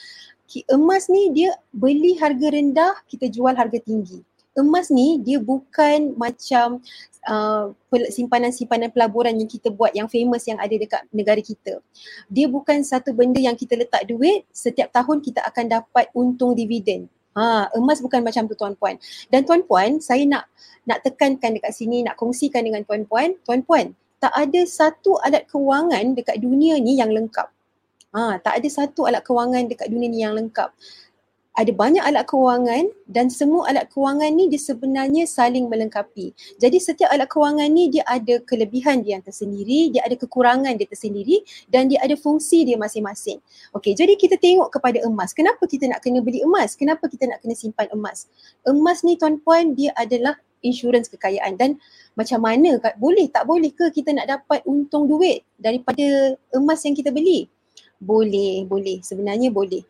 emas ni dia beli harga rendah, kita jual harga tinggi. Emas ni dia bukan macam uh, simpanan-simpanan pelaburan yang kita buat yang famous yang ada dekat negara kita. Dia bukan satu benda yang kita letak duit, setiap tahun kita akan dapat untung dividen. Ha, emas bukan macam tu tuan-puan. Dan tuan-puan, saya nak nak tekankan dekat sini, nak kongsikan dengan tuan-puan, tuan-puan, tak ada satu alat kewangan dekat dunia ni yang lengkap. Ha, tak ada satu alat kewangan dekat dunia ni yang lengkap ada banyak alat kewangan dan semua alat kewangan ni dia sebenarnya saling melengkapi. Jadi setiap alat kewangan ni dia ada kelebihan dia yang tersendiri, dia ada kekurangan dia tersendiri dan dia ada fungsi dia masing-masing. Okey, jadi kita tengok kepada emas. Kenapa kita nak kena beli emas? Kenapa kita nak kena simpan emas? Emas ni tuan-puan dia adalah insurans kekayaan dan macam mana boleh tak boleh ke kita nak dapat untung duit daripada emas yang kita beli? Boleh, boleh. Sebenarnya boleh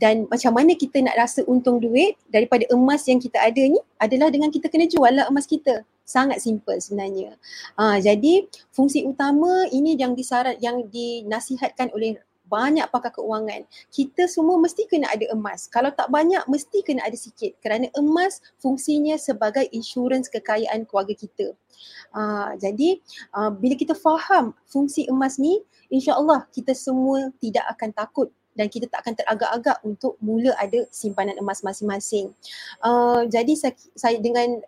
dan macam mana kita nak rasa untung duit daripada emas yang kita ada ni adalah dengan kita kena jual lah emas kita. Sangat simple sebenarnya. Ha, jadi fungsi utama ini yang disarat yang dinasihatkan oleh banyak pakar keuangan. Kita semua mesti kena ada emas. Kalau tak banyak mesti kena ada sikit kerana emas fungsinya sebagai insurans kekayaan keluarga kita. Uh, jadi uh, bila kita faham fungsi emas ni, insya-Allah kita semua tidak akan takut dan kita tak akan teragak-agak untuk mula ada simpanan emas masing-masing. Uh, jadi saya, saya dengan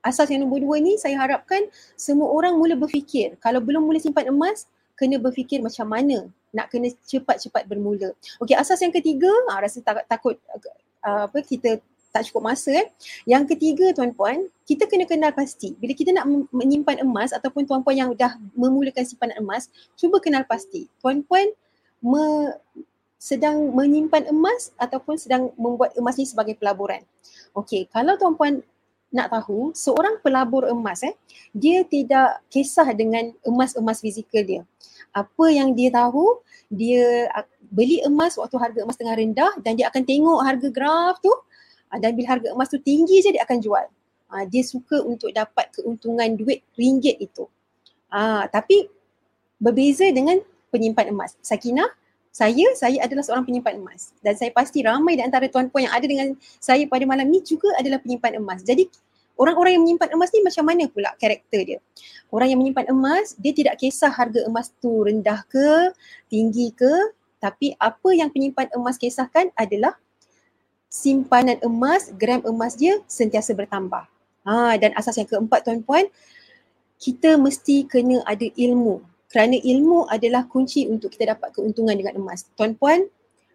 asas yang nombor dua ni saya harapkan semua orang mula berfikir kalau belum mula simpan emas kena berfikir macam mana nak kena cepat-cepat bermula. Okey asas yang ketiga uh, rasa tak, takut uh, apa kita tak cukup masa eh. Yang ketiga tuan-puan, kita kena kenal pasti. Bila kita nak menyimpan emas ataupun tuan-puan yang dah memulakan simpanan emas, cuba kenal pasti. Tuan-puan me, sedang menyimpan emas ataupun sedang membuat emas ni sebagai pelaburan. Okey, kalau tuan-puan nak tahu, seorang pelabur emas eh, dia tidak kisah dengan emas-emas fizikal dia. Apa yang dia tahu, dia beli emas waktu harga emas tengah rendah dan dia akan tengok harga graf tu uh, dan bila harga emas tu tinggi je dia akan jual. Uh, dia suka untuk dapat keuntungan duit ringgit itu. Uh, tapi berbeza dengan penyimpan emas. Sakinah, saya, saya adalah seorang penyimpan emas. Dan saya pasti ramai di antara tuan-puan yang ada dengan saya pada malam ni juga adalah penyimpan emas. Jadi orang-orang yang menyimpan emas ni macam mana pula karakter dia? Orang yang menyimpan emas, dia tidak kisah harga emas tu rendah ke, tinggi ke, tapi apa yang penyimpan emas kisahkan adalah simpanan emas, gram emas dia sentiasa bertambah. Ha, dan asas yang keempat tuan-puan, kita mesti kena ada ilmu. Kerana ilmu adalah kunci untuk kita dapat keuntungan dengan emas. Tuan-puan,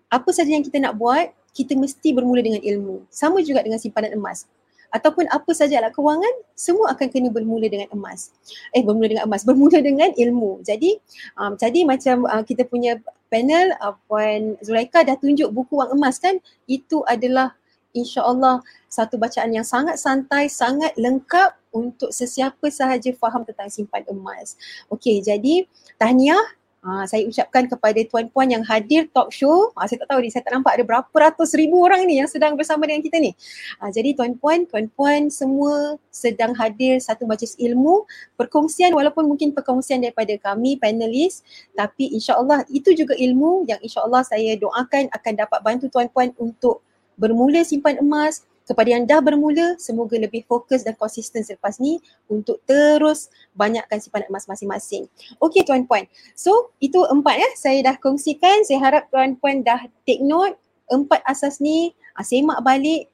apa saja yang kita nak buat, kita mesti bermula dengan ilmu. Sama juga dengan simpanan emas. Ataupun apa saja alat kewangan, semua akan kena bermula dengan emas. Eh, bermula dengan emas, bermula dengan ilmu. Jadi, um, jadi macam uh, kita punya panel uh, Puan Zulaika dah tunjuk buku wang emas kan itu adalah insya-Allah satu bacaan yang sangat santai sangat lengkap untuk sesiapa sahaja faham tentang simpan emas. Okey jadi tahniah Ha, saya ucapkan kepada tuan-puan yang hadir talk show. Ha, saya tak tahu ni, saya tak nampak ada berapa ratus ribu orang ni yang sedang bersama dengan kita ni. Ha, jadi tuan-puan, tuan-puan semua sedang hadir satu majlis ilmu. Perkongsian walaupun mungkin perkongsian daripada kami panelis. Tapi insyaAllah itu juga ilmu yang insyaAllah saya doakan akan dapat bantu tuan-puan untuk bermula simpan emas, kepada yang dah bermula, semoga lebih fokus dan konsisten selepas ni untuk terus banyakkan simpanan emas masing-masing. Okey tuan-puan, so itu empat ya saya dah kongsikan. Saya harap tuan-puan dah take note empat asas ni, uh, semak balik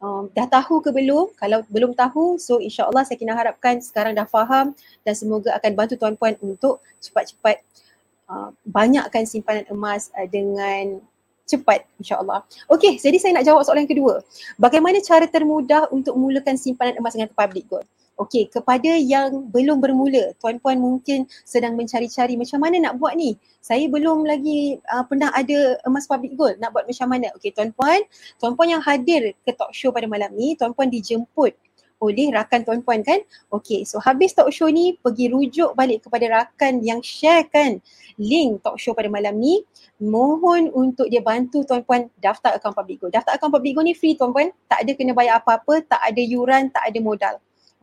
um, dah tahu ke belum? Kalau belum tahu, so insyaAllah saya kena harapkan sekarang dah faham dan semoga akan bantu tuan-puan untuk cepat-cepat uh, banyakkan simpanan emas uh, dengan cepat insyaAllah. Okey, jadi saya nak jawab soalan kedua. Bagaimana cara termudah untuk mulakan simpanan emas dengan public gold? Okey, kepada yang belum bermula, tuan-puan mungkin sedang mencari-cari macam mana nak buat ni. Saya belum lagi uh, pernah ada emas public gold, nak buat macam mana? Okey, tuan-puan, tuan-puan yang hadir ke talk show pada malam ni, tuan-puan dijemput oleh rakan tuan-puan kan. Okay, so habis talk show ni pergi rujuk balik kepada rakan yang sharekan link talk show pada malam ni mohon untuk dia bantu tuan-puan daftar akaun Public Go. Daftar akaun Public Go ni free tuan-puan, tak ada kena bayar apa-apa, tak ada yuran, tak ada modal.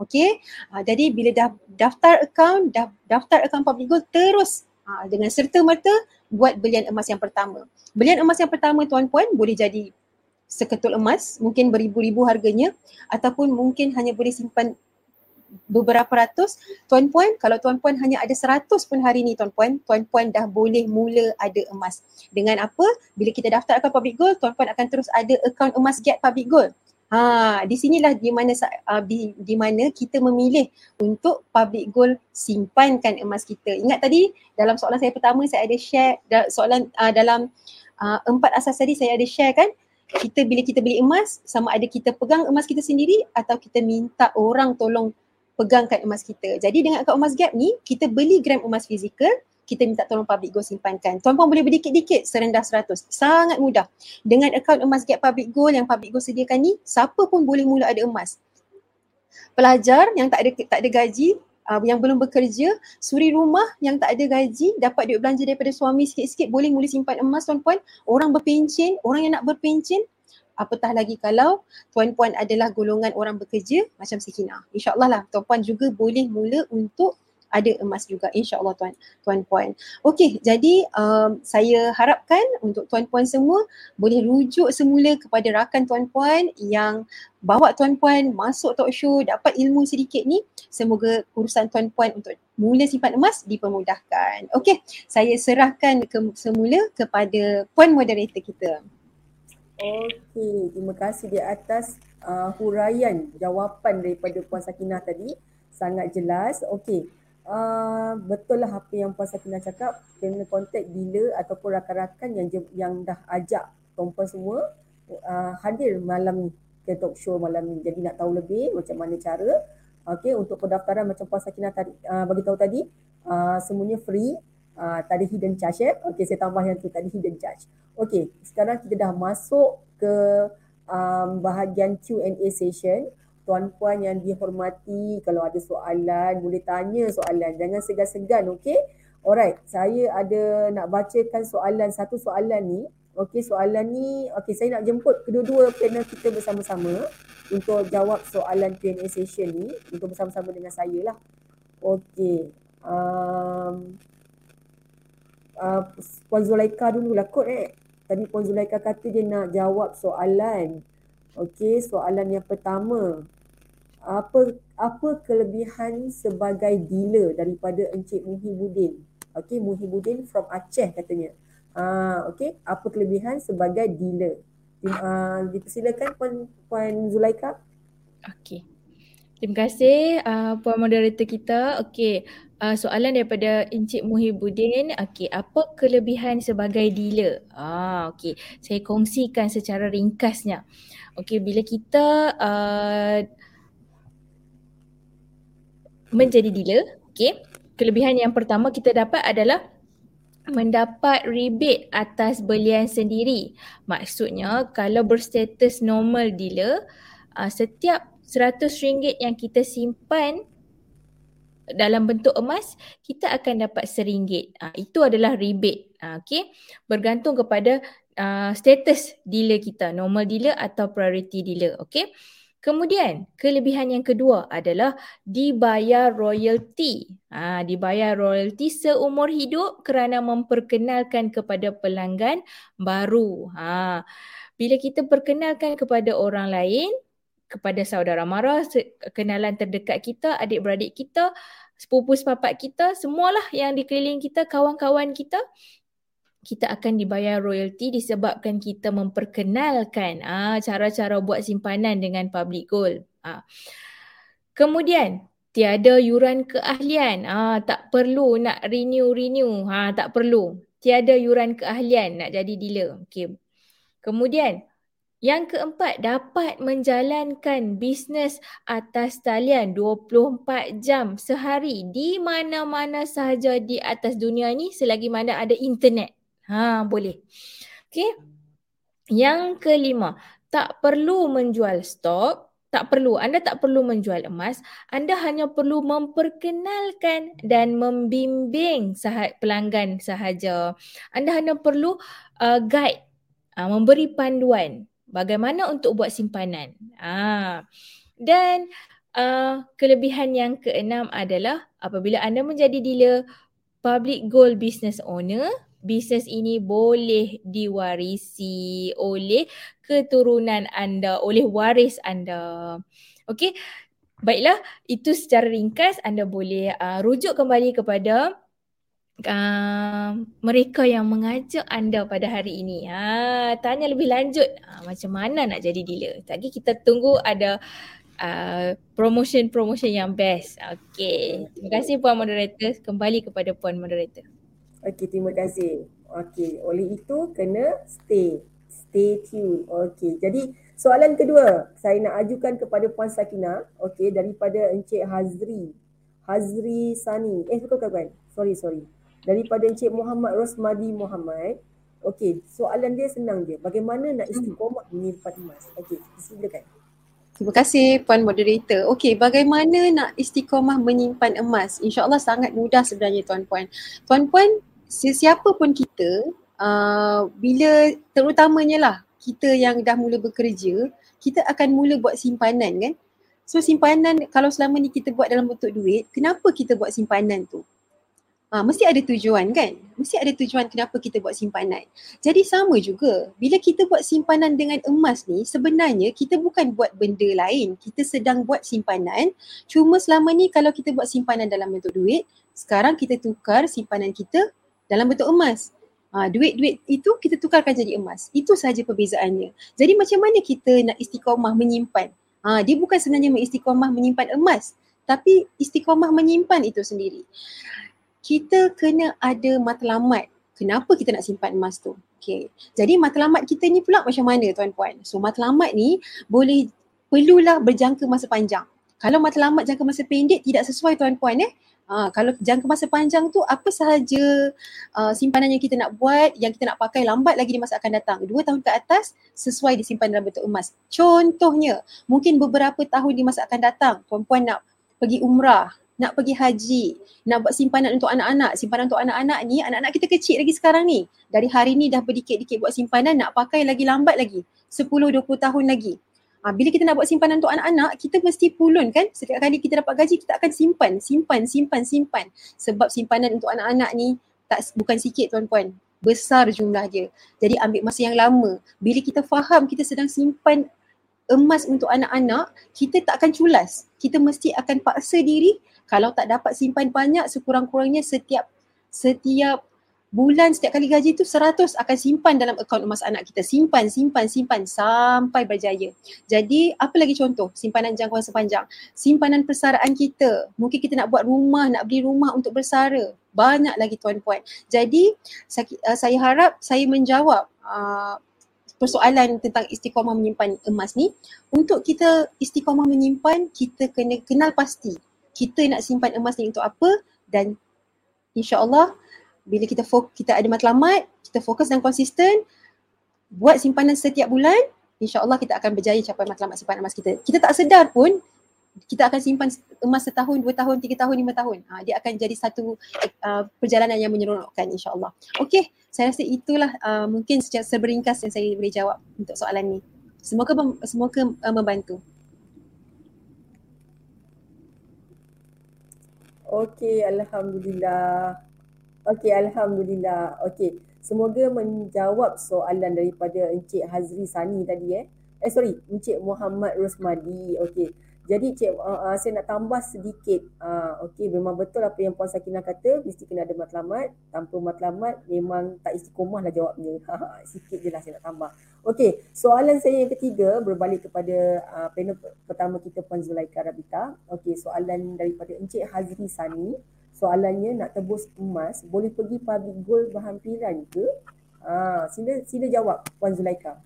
Okay, uh, jadi bila dah daftar akaun, dah daftar akaun Public Go terus uh, dengan serta-merta buat belian emas yang pertama. Belian emas yang pertama tuan-puan boleh jadi seketul emas, mungkin beribu-ribu harganya ataupun mungkin hanya boleh simpan beberapa ratus, tuan-puan kalau tuan-puan hanya ada seratus pun hari ni tuan-puan, tuan-puan dah boleh mula ada emas. Dengan apa? Bila kita daftar akaun Public Gold, tuan-puan akan terus ada akaun emas Get Public Gold. Ha, di sinilah di mana uh, di, di mana kita memilih untuk Public Gold simpankan emas kita. Ingat tadi dalam soalan saya pertama saya ada share soalan uh, dalam uh, empat asas tadi saya ada share kan kita bila kita beli emas sama ada kita pegang emas kita sendiri atau kita minta orang tolong pegangkan emas kita. Jadi dengan akaun emas gap ni, kita beli gram emas fizikal, kita minta tolong public go simpankan. Tuan-puan boleh berdikit-dikit serendah 100. Sangat mudah. Dengan akaun emas gap public go yang public go sediakan ni, siapa pun boleh mula ada emas. Pelajar yang tak ada tak ada gaji, uh, yang belum bekerja, suri rumah yang tak ada gaji, dapat duit belanja daripada suami sikit-sikit, boleh mula simpan emas tuan-puan. Orang berpencen, orang yang nak berpencen, apatah lagi kalau tuan-puan adalah golongan orang bekerja macam Sekina. InsyaAllah lah tuan-puan juga boleh mula untuk ada emas juga insyaAllah tuan, tuan-puan. Okey jadi um, saya harapkan untuk tuan-puan semua boleh rujuk semula kepada rakan tuan-puan yang bawa tuan-puan masuk talk show dapat ilmu sedikit ni. Semoga urusan tuan-puan untuk mula simpan emas dipermudahkan. Okey saya serahkan ke, semula kepada puan moderator kita. Okey, terima kasih di atas uh, huraian jawapan daripada Puan Sakinah tadi. Sangat jelas. Okey, uh, betul lah apa yang Puan Sakinah cakap. Kena kontak dealer ataupun rakan-rakan yang yang dah ajak tuan semua uh, hadir malam ni ke talk show malam ni. Jadi nak tahu lebih macam mana cara. Okey, untuk pendaftaran macam Puan Sakinah tadi uh, bagi tahu tadi, uh, semuanya free. Uh, tak ada hidden charge ya. Okey, saya tambah yang tu tadi hidden charge. Okey, sekarang kita dah masuk ke um, bahagian Q&A session. Tuan-puan yang dihormati, kalau ada soalan boleh tanya soalan. Jangan segan-segan, okey? Alright, saya ada nak bacakan soalan, satu soalan ni Okey, soalan ni, okey saya nak jemput kedua-dua panel kita bersama-sama untuk jawab soalan Q&A session ni untuk bersama-sama dengan saya lah. Okey. Um, uh, Puan Zulaika dulu lah kot eh. Tadi Puan Zulaika kata dia nak jawab soalan. Okey, soalan yang pertama. Apa apa kelebihan sebagai dealer daripada Encik Muhyiddin? Okey, Muhyiddin from Aceh katanya. Ah, okey, apa kelebihan sebagai dealer? Uh, dipersilakan Puan Puan Zulaika. Okey. Terima kasih uh, Puan Moderator kita. Okey, uh, soalan daripada Encik Muhyiddin. Okey, apa kelebihan sebagai dealer? Ah, okey. Saya kongsikan secara ringkasnya. Okey, bila kita uh, menjadi dealer, okey. Kelebihan yang pertama kita dapat adalah mendapat rebate atas belian sendiri. Maksudnya kalau berstatus normal dealer, uh, setiap RM100 yang kita simpan dalam bentuk emas, kita akan dapat RM1. Uh, itu adalah rebate. Uh, okay? Bergantung kepada uh, status dealer kita, normal dealer atau priority dealer. Okay? Kemudian kelebihan yang kedua adalah dibayar royalty. Ha, dibayar royalty seumur hidup kerana memperkenalkan kepada pelanggan baru. Ha, bila kita perkenalkan kepada orang lain, kepada saudara mara, kenalan terdekat kita, adik-beradik kita, sepupu sepapak kita, semualah yang dikeliling kita, kawan-kawan kita, kita akan dibayar royalty disebabkan kita memperkenalkan ah cara-cara buat simpanan dengan public gold. Ah. Kemudian tiada yuran keahlian. Ah tak perlu nak renew renew. Ha tak perlu. Tiada yuran keahlian nak jadi dealer. Okey. Kemudian yang keempat dapat menjalankan bisnes atas talian 24 jam sehari di mana-mana sahaja di atas dunia ini selagi mana ada internet. Ha, boleh. Okey. Yang kelima, tak perlu menjual stok, tak perlu. Anda tak perlu menjual emas. Anda hanya perlu memperkenalkan dan membimbing sahaja pelanggan sahaja. Anda hanya perlu uh, guide, uh, memberi panduan bagaimana untuk buat simpanan. Uh, dan uh, kelebihan yang keenam adalah apabila anda menjadi dealer public gold business owner, bisnes ini boleh diwarisi oleh keturunan anda, oleh waris anda. Okey. Baiklah, itu secara ringkas anda boleh uh, rujuk kembali kepada uh, mereka yang mengajak anda pada hari ini. Ha, tanya lebih lanjut uh, macam mana nak jadi dealer. Lagi kita tunggu ada uh, promotion-promotion yang best. Okey. Terima kasih Puan Moderator. Kembali kepada Puan Moderator. Okey, terima kasih. Okey, oleh itu kena stay. Stay tune. Okey, jadi soalan kedua saya nak ajukan kepada Puan Sakina. Okey, daripada Encik Hazri. Hazri Sani. Eh, bukan, bukan. Sorry, sorry. Daripada Encik Muhammad Rosmadi Muhammad. Okey, soalan dia senang je. Bagaimana nak istiqomah menyimpan emas? Okey, silakan. Terima kasih Puan Moderator. Okey, bagaimana nak istiqomah menyimpan emas? InsyaAllah sangat mudah sebenarnya Tuan-Puan. Tuan-Puan, sesiapa pun kita uh, bila terutamanya lah kita yang dah mula bekerja kita akan mula buat simpanan kan so simpanan kalau selama ni kita buat dalam bentuk duit kenapa kita buat simpanan tu Ha, mesti ada tujuan kan? Mesti ada tujuan kenapa kita buat simpanan. Jadi sama juga, bila kita buat simpanan dengan emas ni, sebenarnya kita bukan buat benda lain. Kita sedang buat simpanan. Cuma selama ni kalau kita buat simpanan dalam bentuk duit, sekarang kita tukar simpanan kita dalam bentuk emas. Ha, duit-duit itu kita tukarkan jadi emas. Itu sahaja perbezaannya. Jadi macam mana kita nak istiqomah menyimpan? Ha, dia bukan sebenarnya istiqomah menyimpan emas. Tapi istiqomah menyimpan itu sendiri. Kita kena ada matlamat. Kenapa kita nak simpan emas tu? Okay. Jadi matlamat kita ni pula macam mana tuan-puan? So matlamat ni boleh perlulah berjangka masa panjang. Kalau matlamat jangka masa pendek tidak sesuai tuan-puan eh. Ha, kalau jangka masa panjang tu apa sahaja uh, simpanan yang kita nak buat yang kita nak pakai lambat lagi di masa akan datang. Dua tahun ke atas sesuai disimpan dalam bentuk emas. Contohnya mungkin beberapa tahun di masa akan datang tuan-puan nak pergi umrah nak pergi haji, nak buat simpanan untuk anak-anak. Simpanan untuk anak-anak ni, anak-anak kita kecil lagi sekarang ni. Dari hari ni dah berdikit-dikit buat simpanan, nak pakai lagi lambat lagi. 10-20 tahun lagi. Ha, bila kita nak buat simpanan untuk anak-anak, kita mesti pulun kan. Setiap kali kita dapat gaji, kita akan simpan, simpan, simpan, simpan. Sebab simpanan untuk anak-anak ni tak bukan sikit tuan-puan. Besar jumlah dia. Jadi ambil masa yang lama. Bila kita faham kita sedang simpan emas untuk anak-anak, kita tak akan culas. Kita mesti akan paksa diri kalau tak dapat simpan banyak sekurang-kurangnya setiap setiap bulan setiap kali gaji tu 100 akan simpan dalam akaun emas anak kita. Simpan simpan simpan sampai berjaya. Jadi apa lagi contoh? Simpanan jangka masa panjang. Simpanan persaraan kita. Mungkin kita nak buat rumah nak beli rumah untuk bersara. Banyak lagi tuan-puan. Jadi saya, uh, saya harap saya menjawab uh, persoalan tentang istiqamah menyimpan emas ni. Untuk kita istiqamah menyimpan kita kena kenal pasti kita nak simpan emas ni untuk apa dan insya-Allah bila kita fok, kita ada matlamat, kita fokus dan konsisten buat simpanan setiap bulan, insya-Allah kita akan berjaya capai matlamat simpanan emas kita. Kita tak sedar pun kita akan simpan emas setahun, dua tahun, tiga tahun, lima tahun. Ha, dia akan jadi satu uh, perjalanan yang menyeronokkan insya-Allah. Okey, saya rasa itulah uh, mungkin secara seberingkas yang saya boleh jawab untuk soalan ni. Semoga semoga uh, membantu. Okey, Alhamdulillah. Okey, Alhamdulillah. Okey, semoga menjawab soalan daripada Encik Hazri Sani tadi eh. Eh sorry, Encik Muhammad Rosmadi. Okey, jadi cik uh, uh, saya nak tambah sedikit. Uh, Okey memang betul apa yang Puan Sakinah kata mesti kena ada matlamat. Tanpa matlamat memang tak istiqomah lah jawabnya. Sikit je lah saya nak tambah. Okey soalan saya yang ketiga berbalik kepada uh, panel pertama kita Puan Zulaika Rabita. Okey soalan daripada Encik Hazri Sani. Soalannya nak tebus emas boleh pergi public gold berhampiran ke? Uh, sila, sila jawab Puan Zulaika.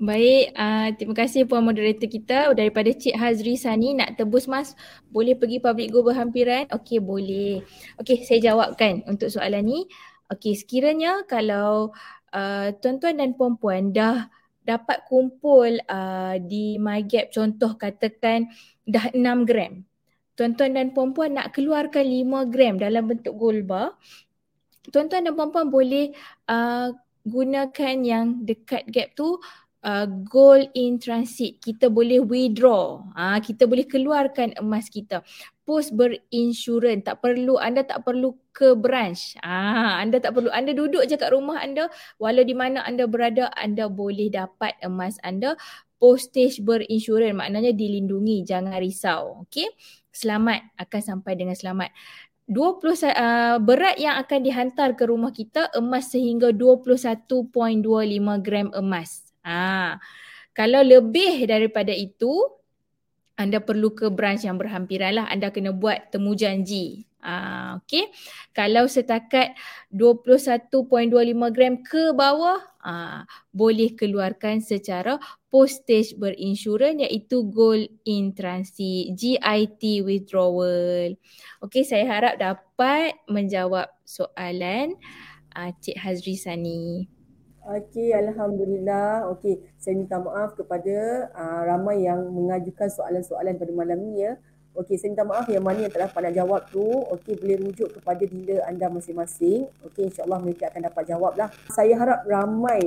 Baik, uh, terima kasih Puan Moderator kita daripada Cik Hazri Sani nak tebus mas boleh pergi public go berhampiran? Okey boleh. Okey saya jawabkan untuk soalan ni. Okey sekiranya kalau uh, tuan-tuan dan puan-puan dah dapat kumpul uh, di MyGap contoh katakan dah 6 gram. Tuan-tuan dan puan-puan nak keluarkan 5 gram dalam bentuk gold bar. Tuan-tuan dan puan-puan boleh uh, gunakan yang dekat gap tu uh, gold in transit. Kita boleh withdraw. Uh, kita boleh keluarkan emas kita. Post berinsurans. Tak perlu anda tak perlu ke branch. Uh, anda tak perlu. Anda duduk je kat rumah anda. Walau di mana anda berada anda boleh dapat emas anda. Postage berinsurans. Maknanya dilindungi jangan risau. Okey? Selamat. Akan sampai dengan selamat. 20 uh, berat yang akan dihantar ke rumah kita emas sehingga 21.25 gram emas Ha. Kalau lebih daripada itu, anda perlu ke branch yang berhampiran lah. Anda kena buat temu janji. Ha, okay. Kalau setakat 21.25 gram ke bawah, ha, boleh keluarkan secara postage berinsurans iaitu gold in transit, GIT withdrawal. Okay, saya harap dapat menjawab soalan uh, Cik Hazri Sani. Okey, Alhamdulillah. Okey, saya minta maaf kepada uh, ramai yang mengajukan soalan-soalan pada malam ni ya. Okey, saya minta maaf yang mana yang tak dapat nak jawab tu. Okey, boleh rujuk kepada dealer anda masing-masing. Okey, insyaAllah mereka akan dapat jawab lah. Saya harap ramai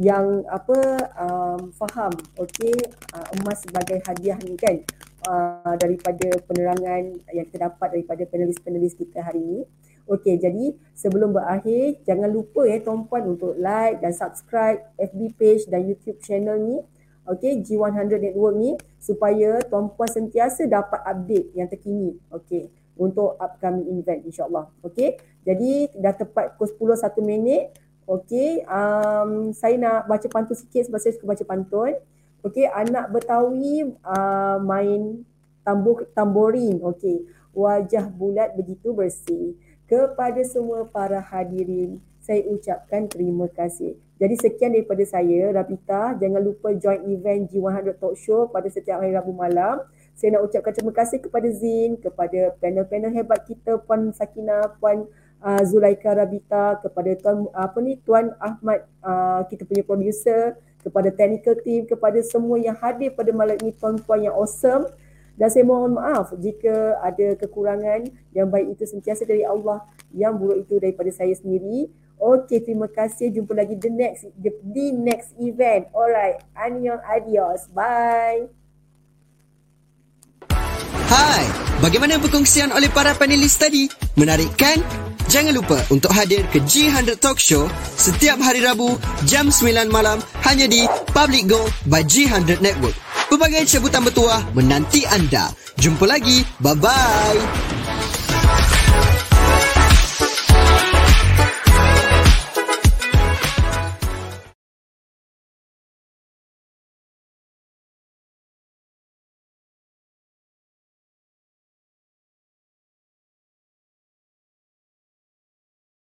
yang apa um, faham okey uh, emas sebagai hadiah ni kan uh, daripada penerangan yang kita dapat daripada penulis-penulis kita hari ini. Okey, jadi sebelum berakhir, jangan lupa ya tuan-puan untuk like dan subscribe FB page dan YouTube channel ni. Okey, G100 Network ni supaya tuan-puan sentiasa dapat update yang terkini. Okey, untuk upcoming event insyaAllah. Okey, jadi dah tepat pukul 10 1 minit. Okey, um, saya nak baca pantun sikit sebab saya suka baca pantun. Okey, anak Betawi uh, main tambur tamborin. Okey, wajah bulat begitu bersih kepada semua para hadirin saya ucapkan terima kasih. Jadi sekian daripada saya, Rabita. Jangan lupa join event G100 Talk Show pada setiap hari Rabu malam. Saya nak ucapkan terima kasih kepada Zin, kepada panel-panel hebat kita, Puan Sakina, Puan uh, Zulaika Rabita, kepada Tuan apa ni Tuan Ahmad, uh, kita punya producer, kepada technical team, kepada semua yang hadir pada malam ini, tuan-tuan yang awesome. Dan saya mohon maaf jika ada kekurangan yang baik itu sentiasa dari Allah, yang buruk itu daripada saya sendiri. Okay, terima kasih. Jumpa lagi the next the, the next event. Alright, annyeong adios. Bye. Hai, bagaimana perkongsian oleh para panelis tadi? Menarik kan? Jangan lupa untuk hadir ke G100 Talk Show setiap hari Rabu jam 9 malam hanya di Public Go by G100 Network. Pelbagai cabutan bertuah menanti anda. Jumpa lagi. Bye-bye.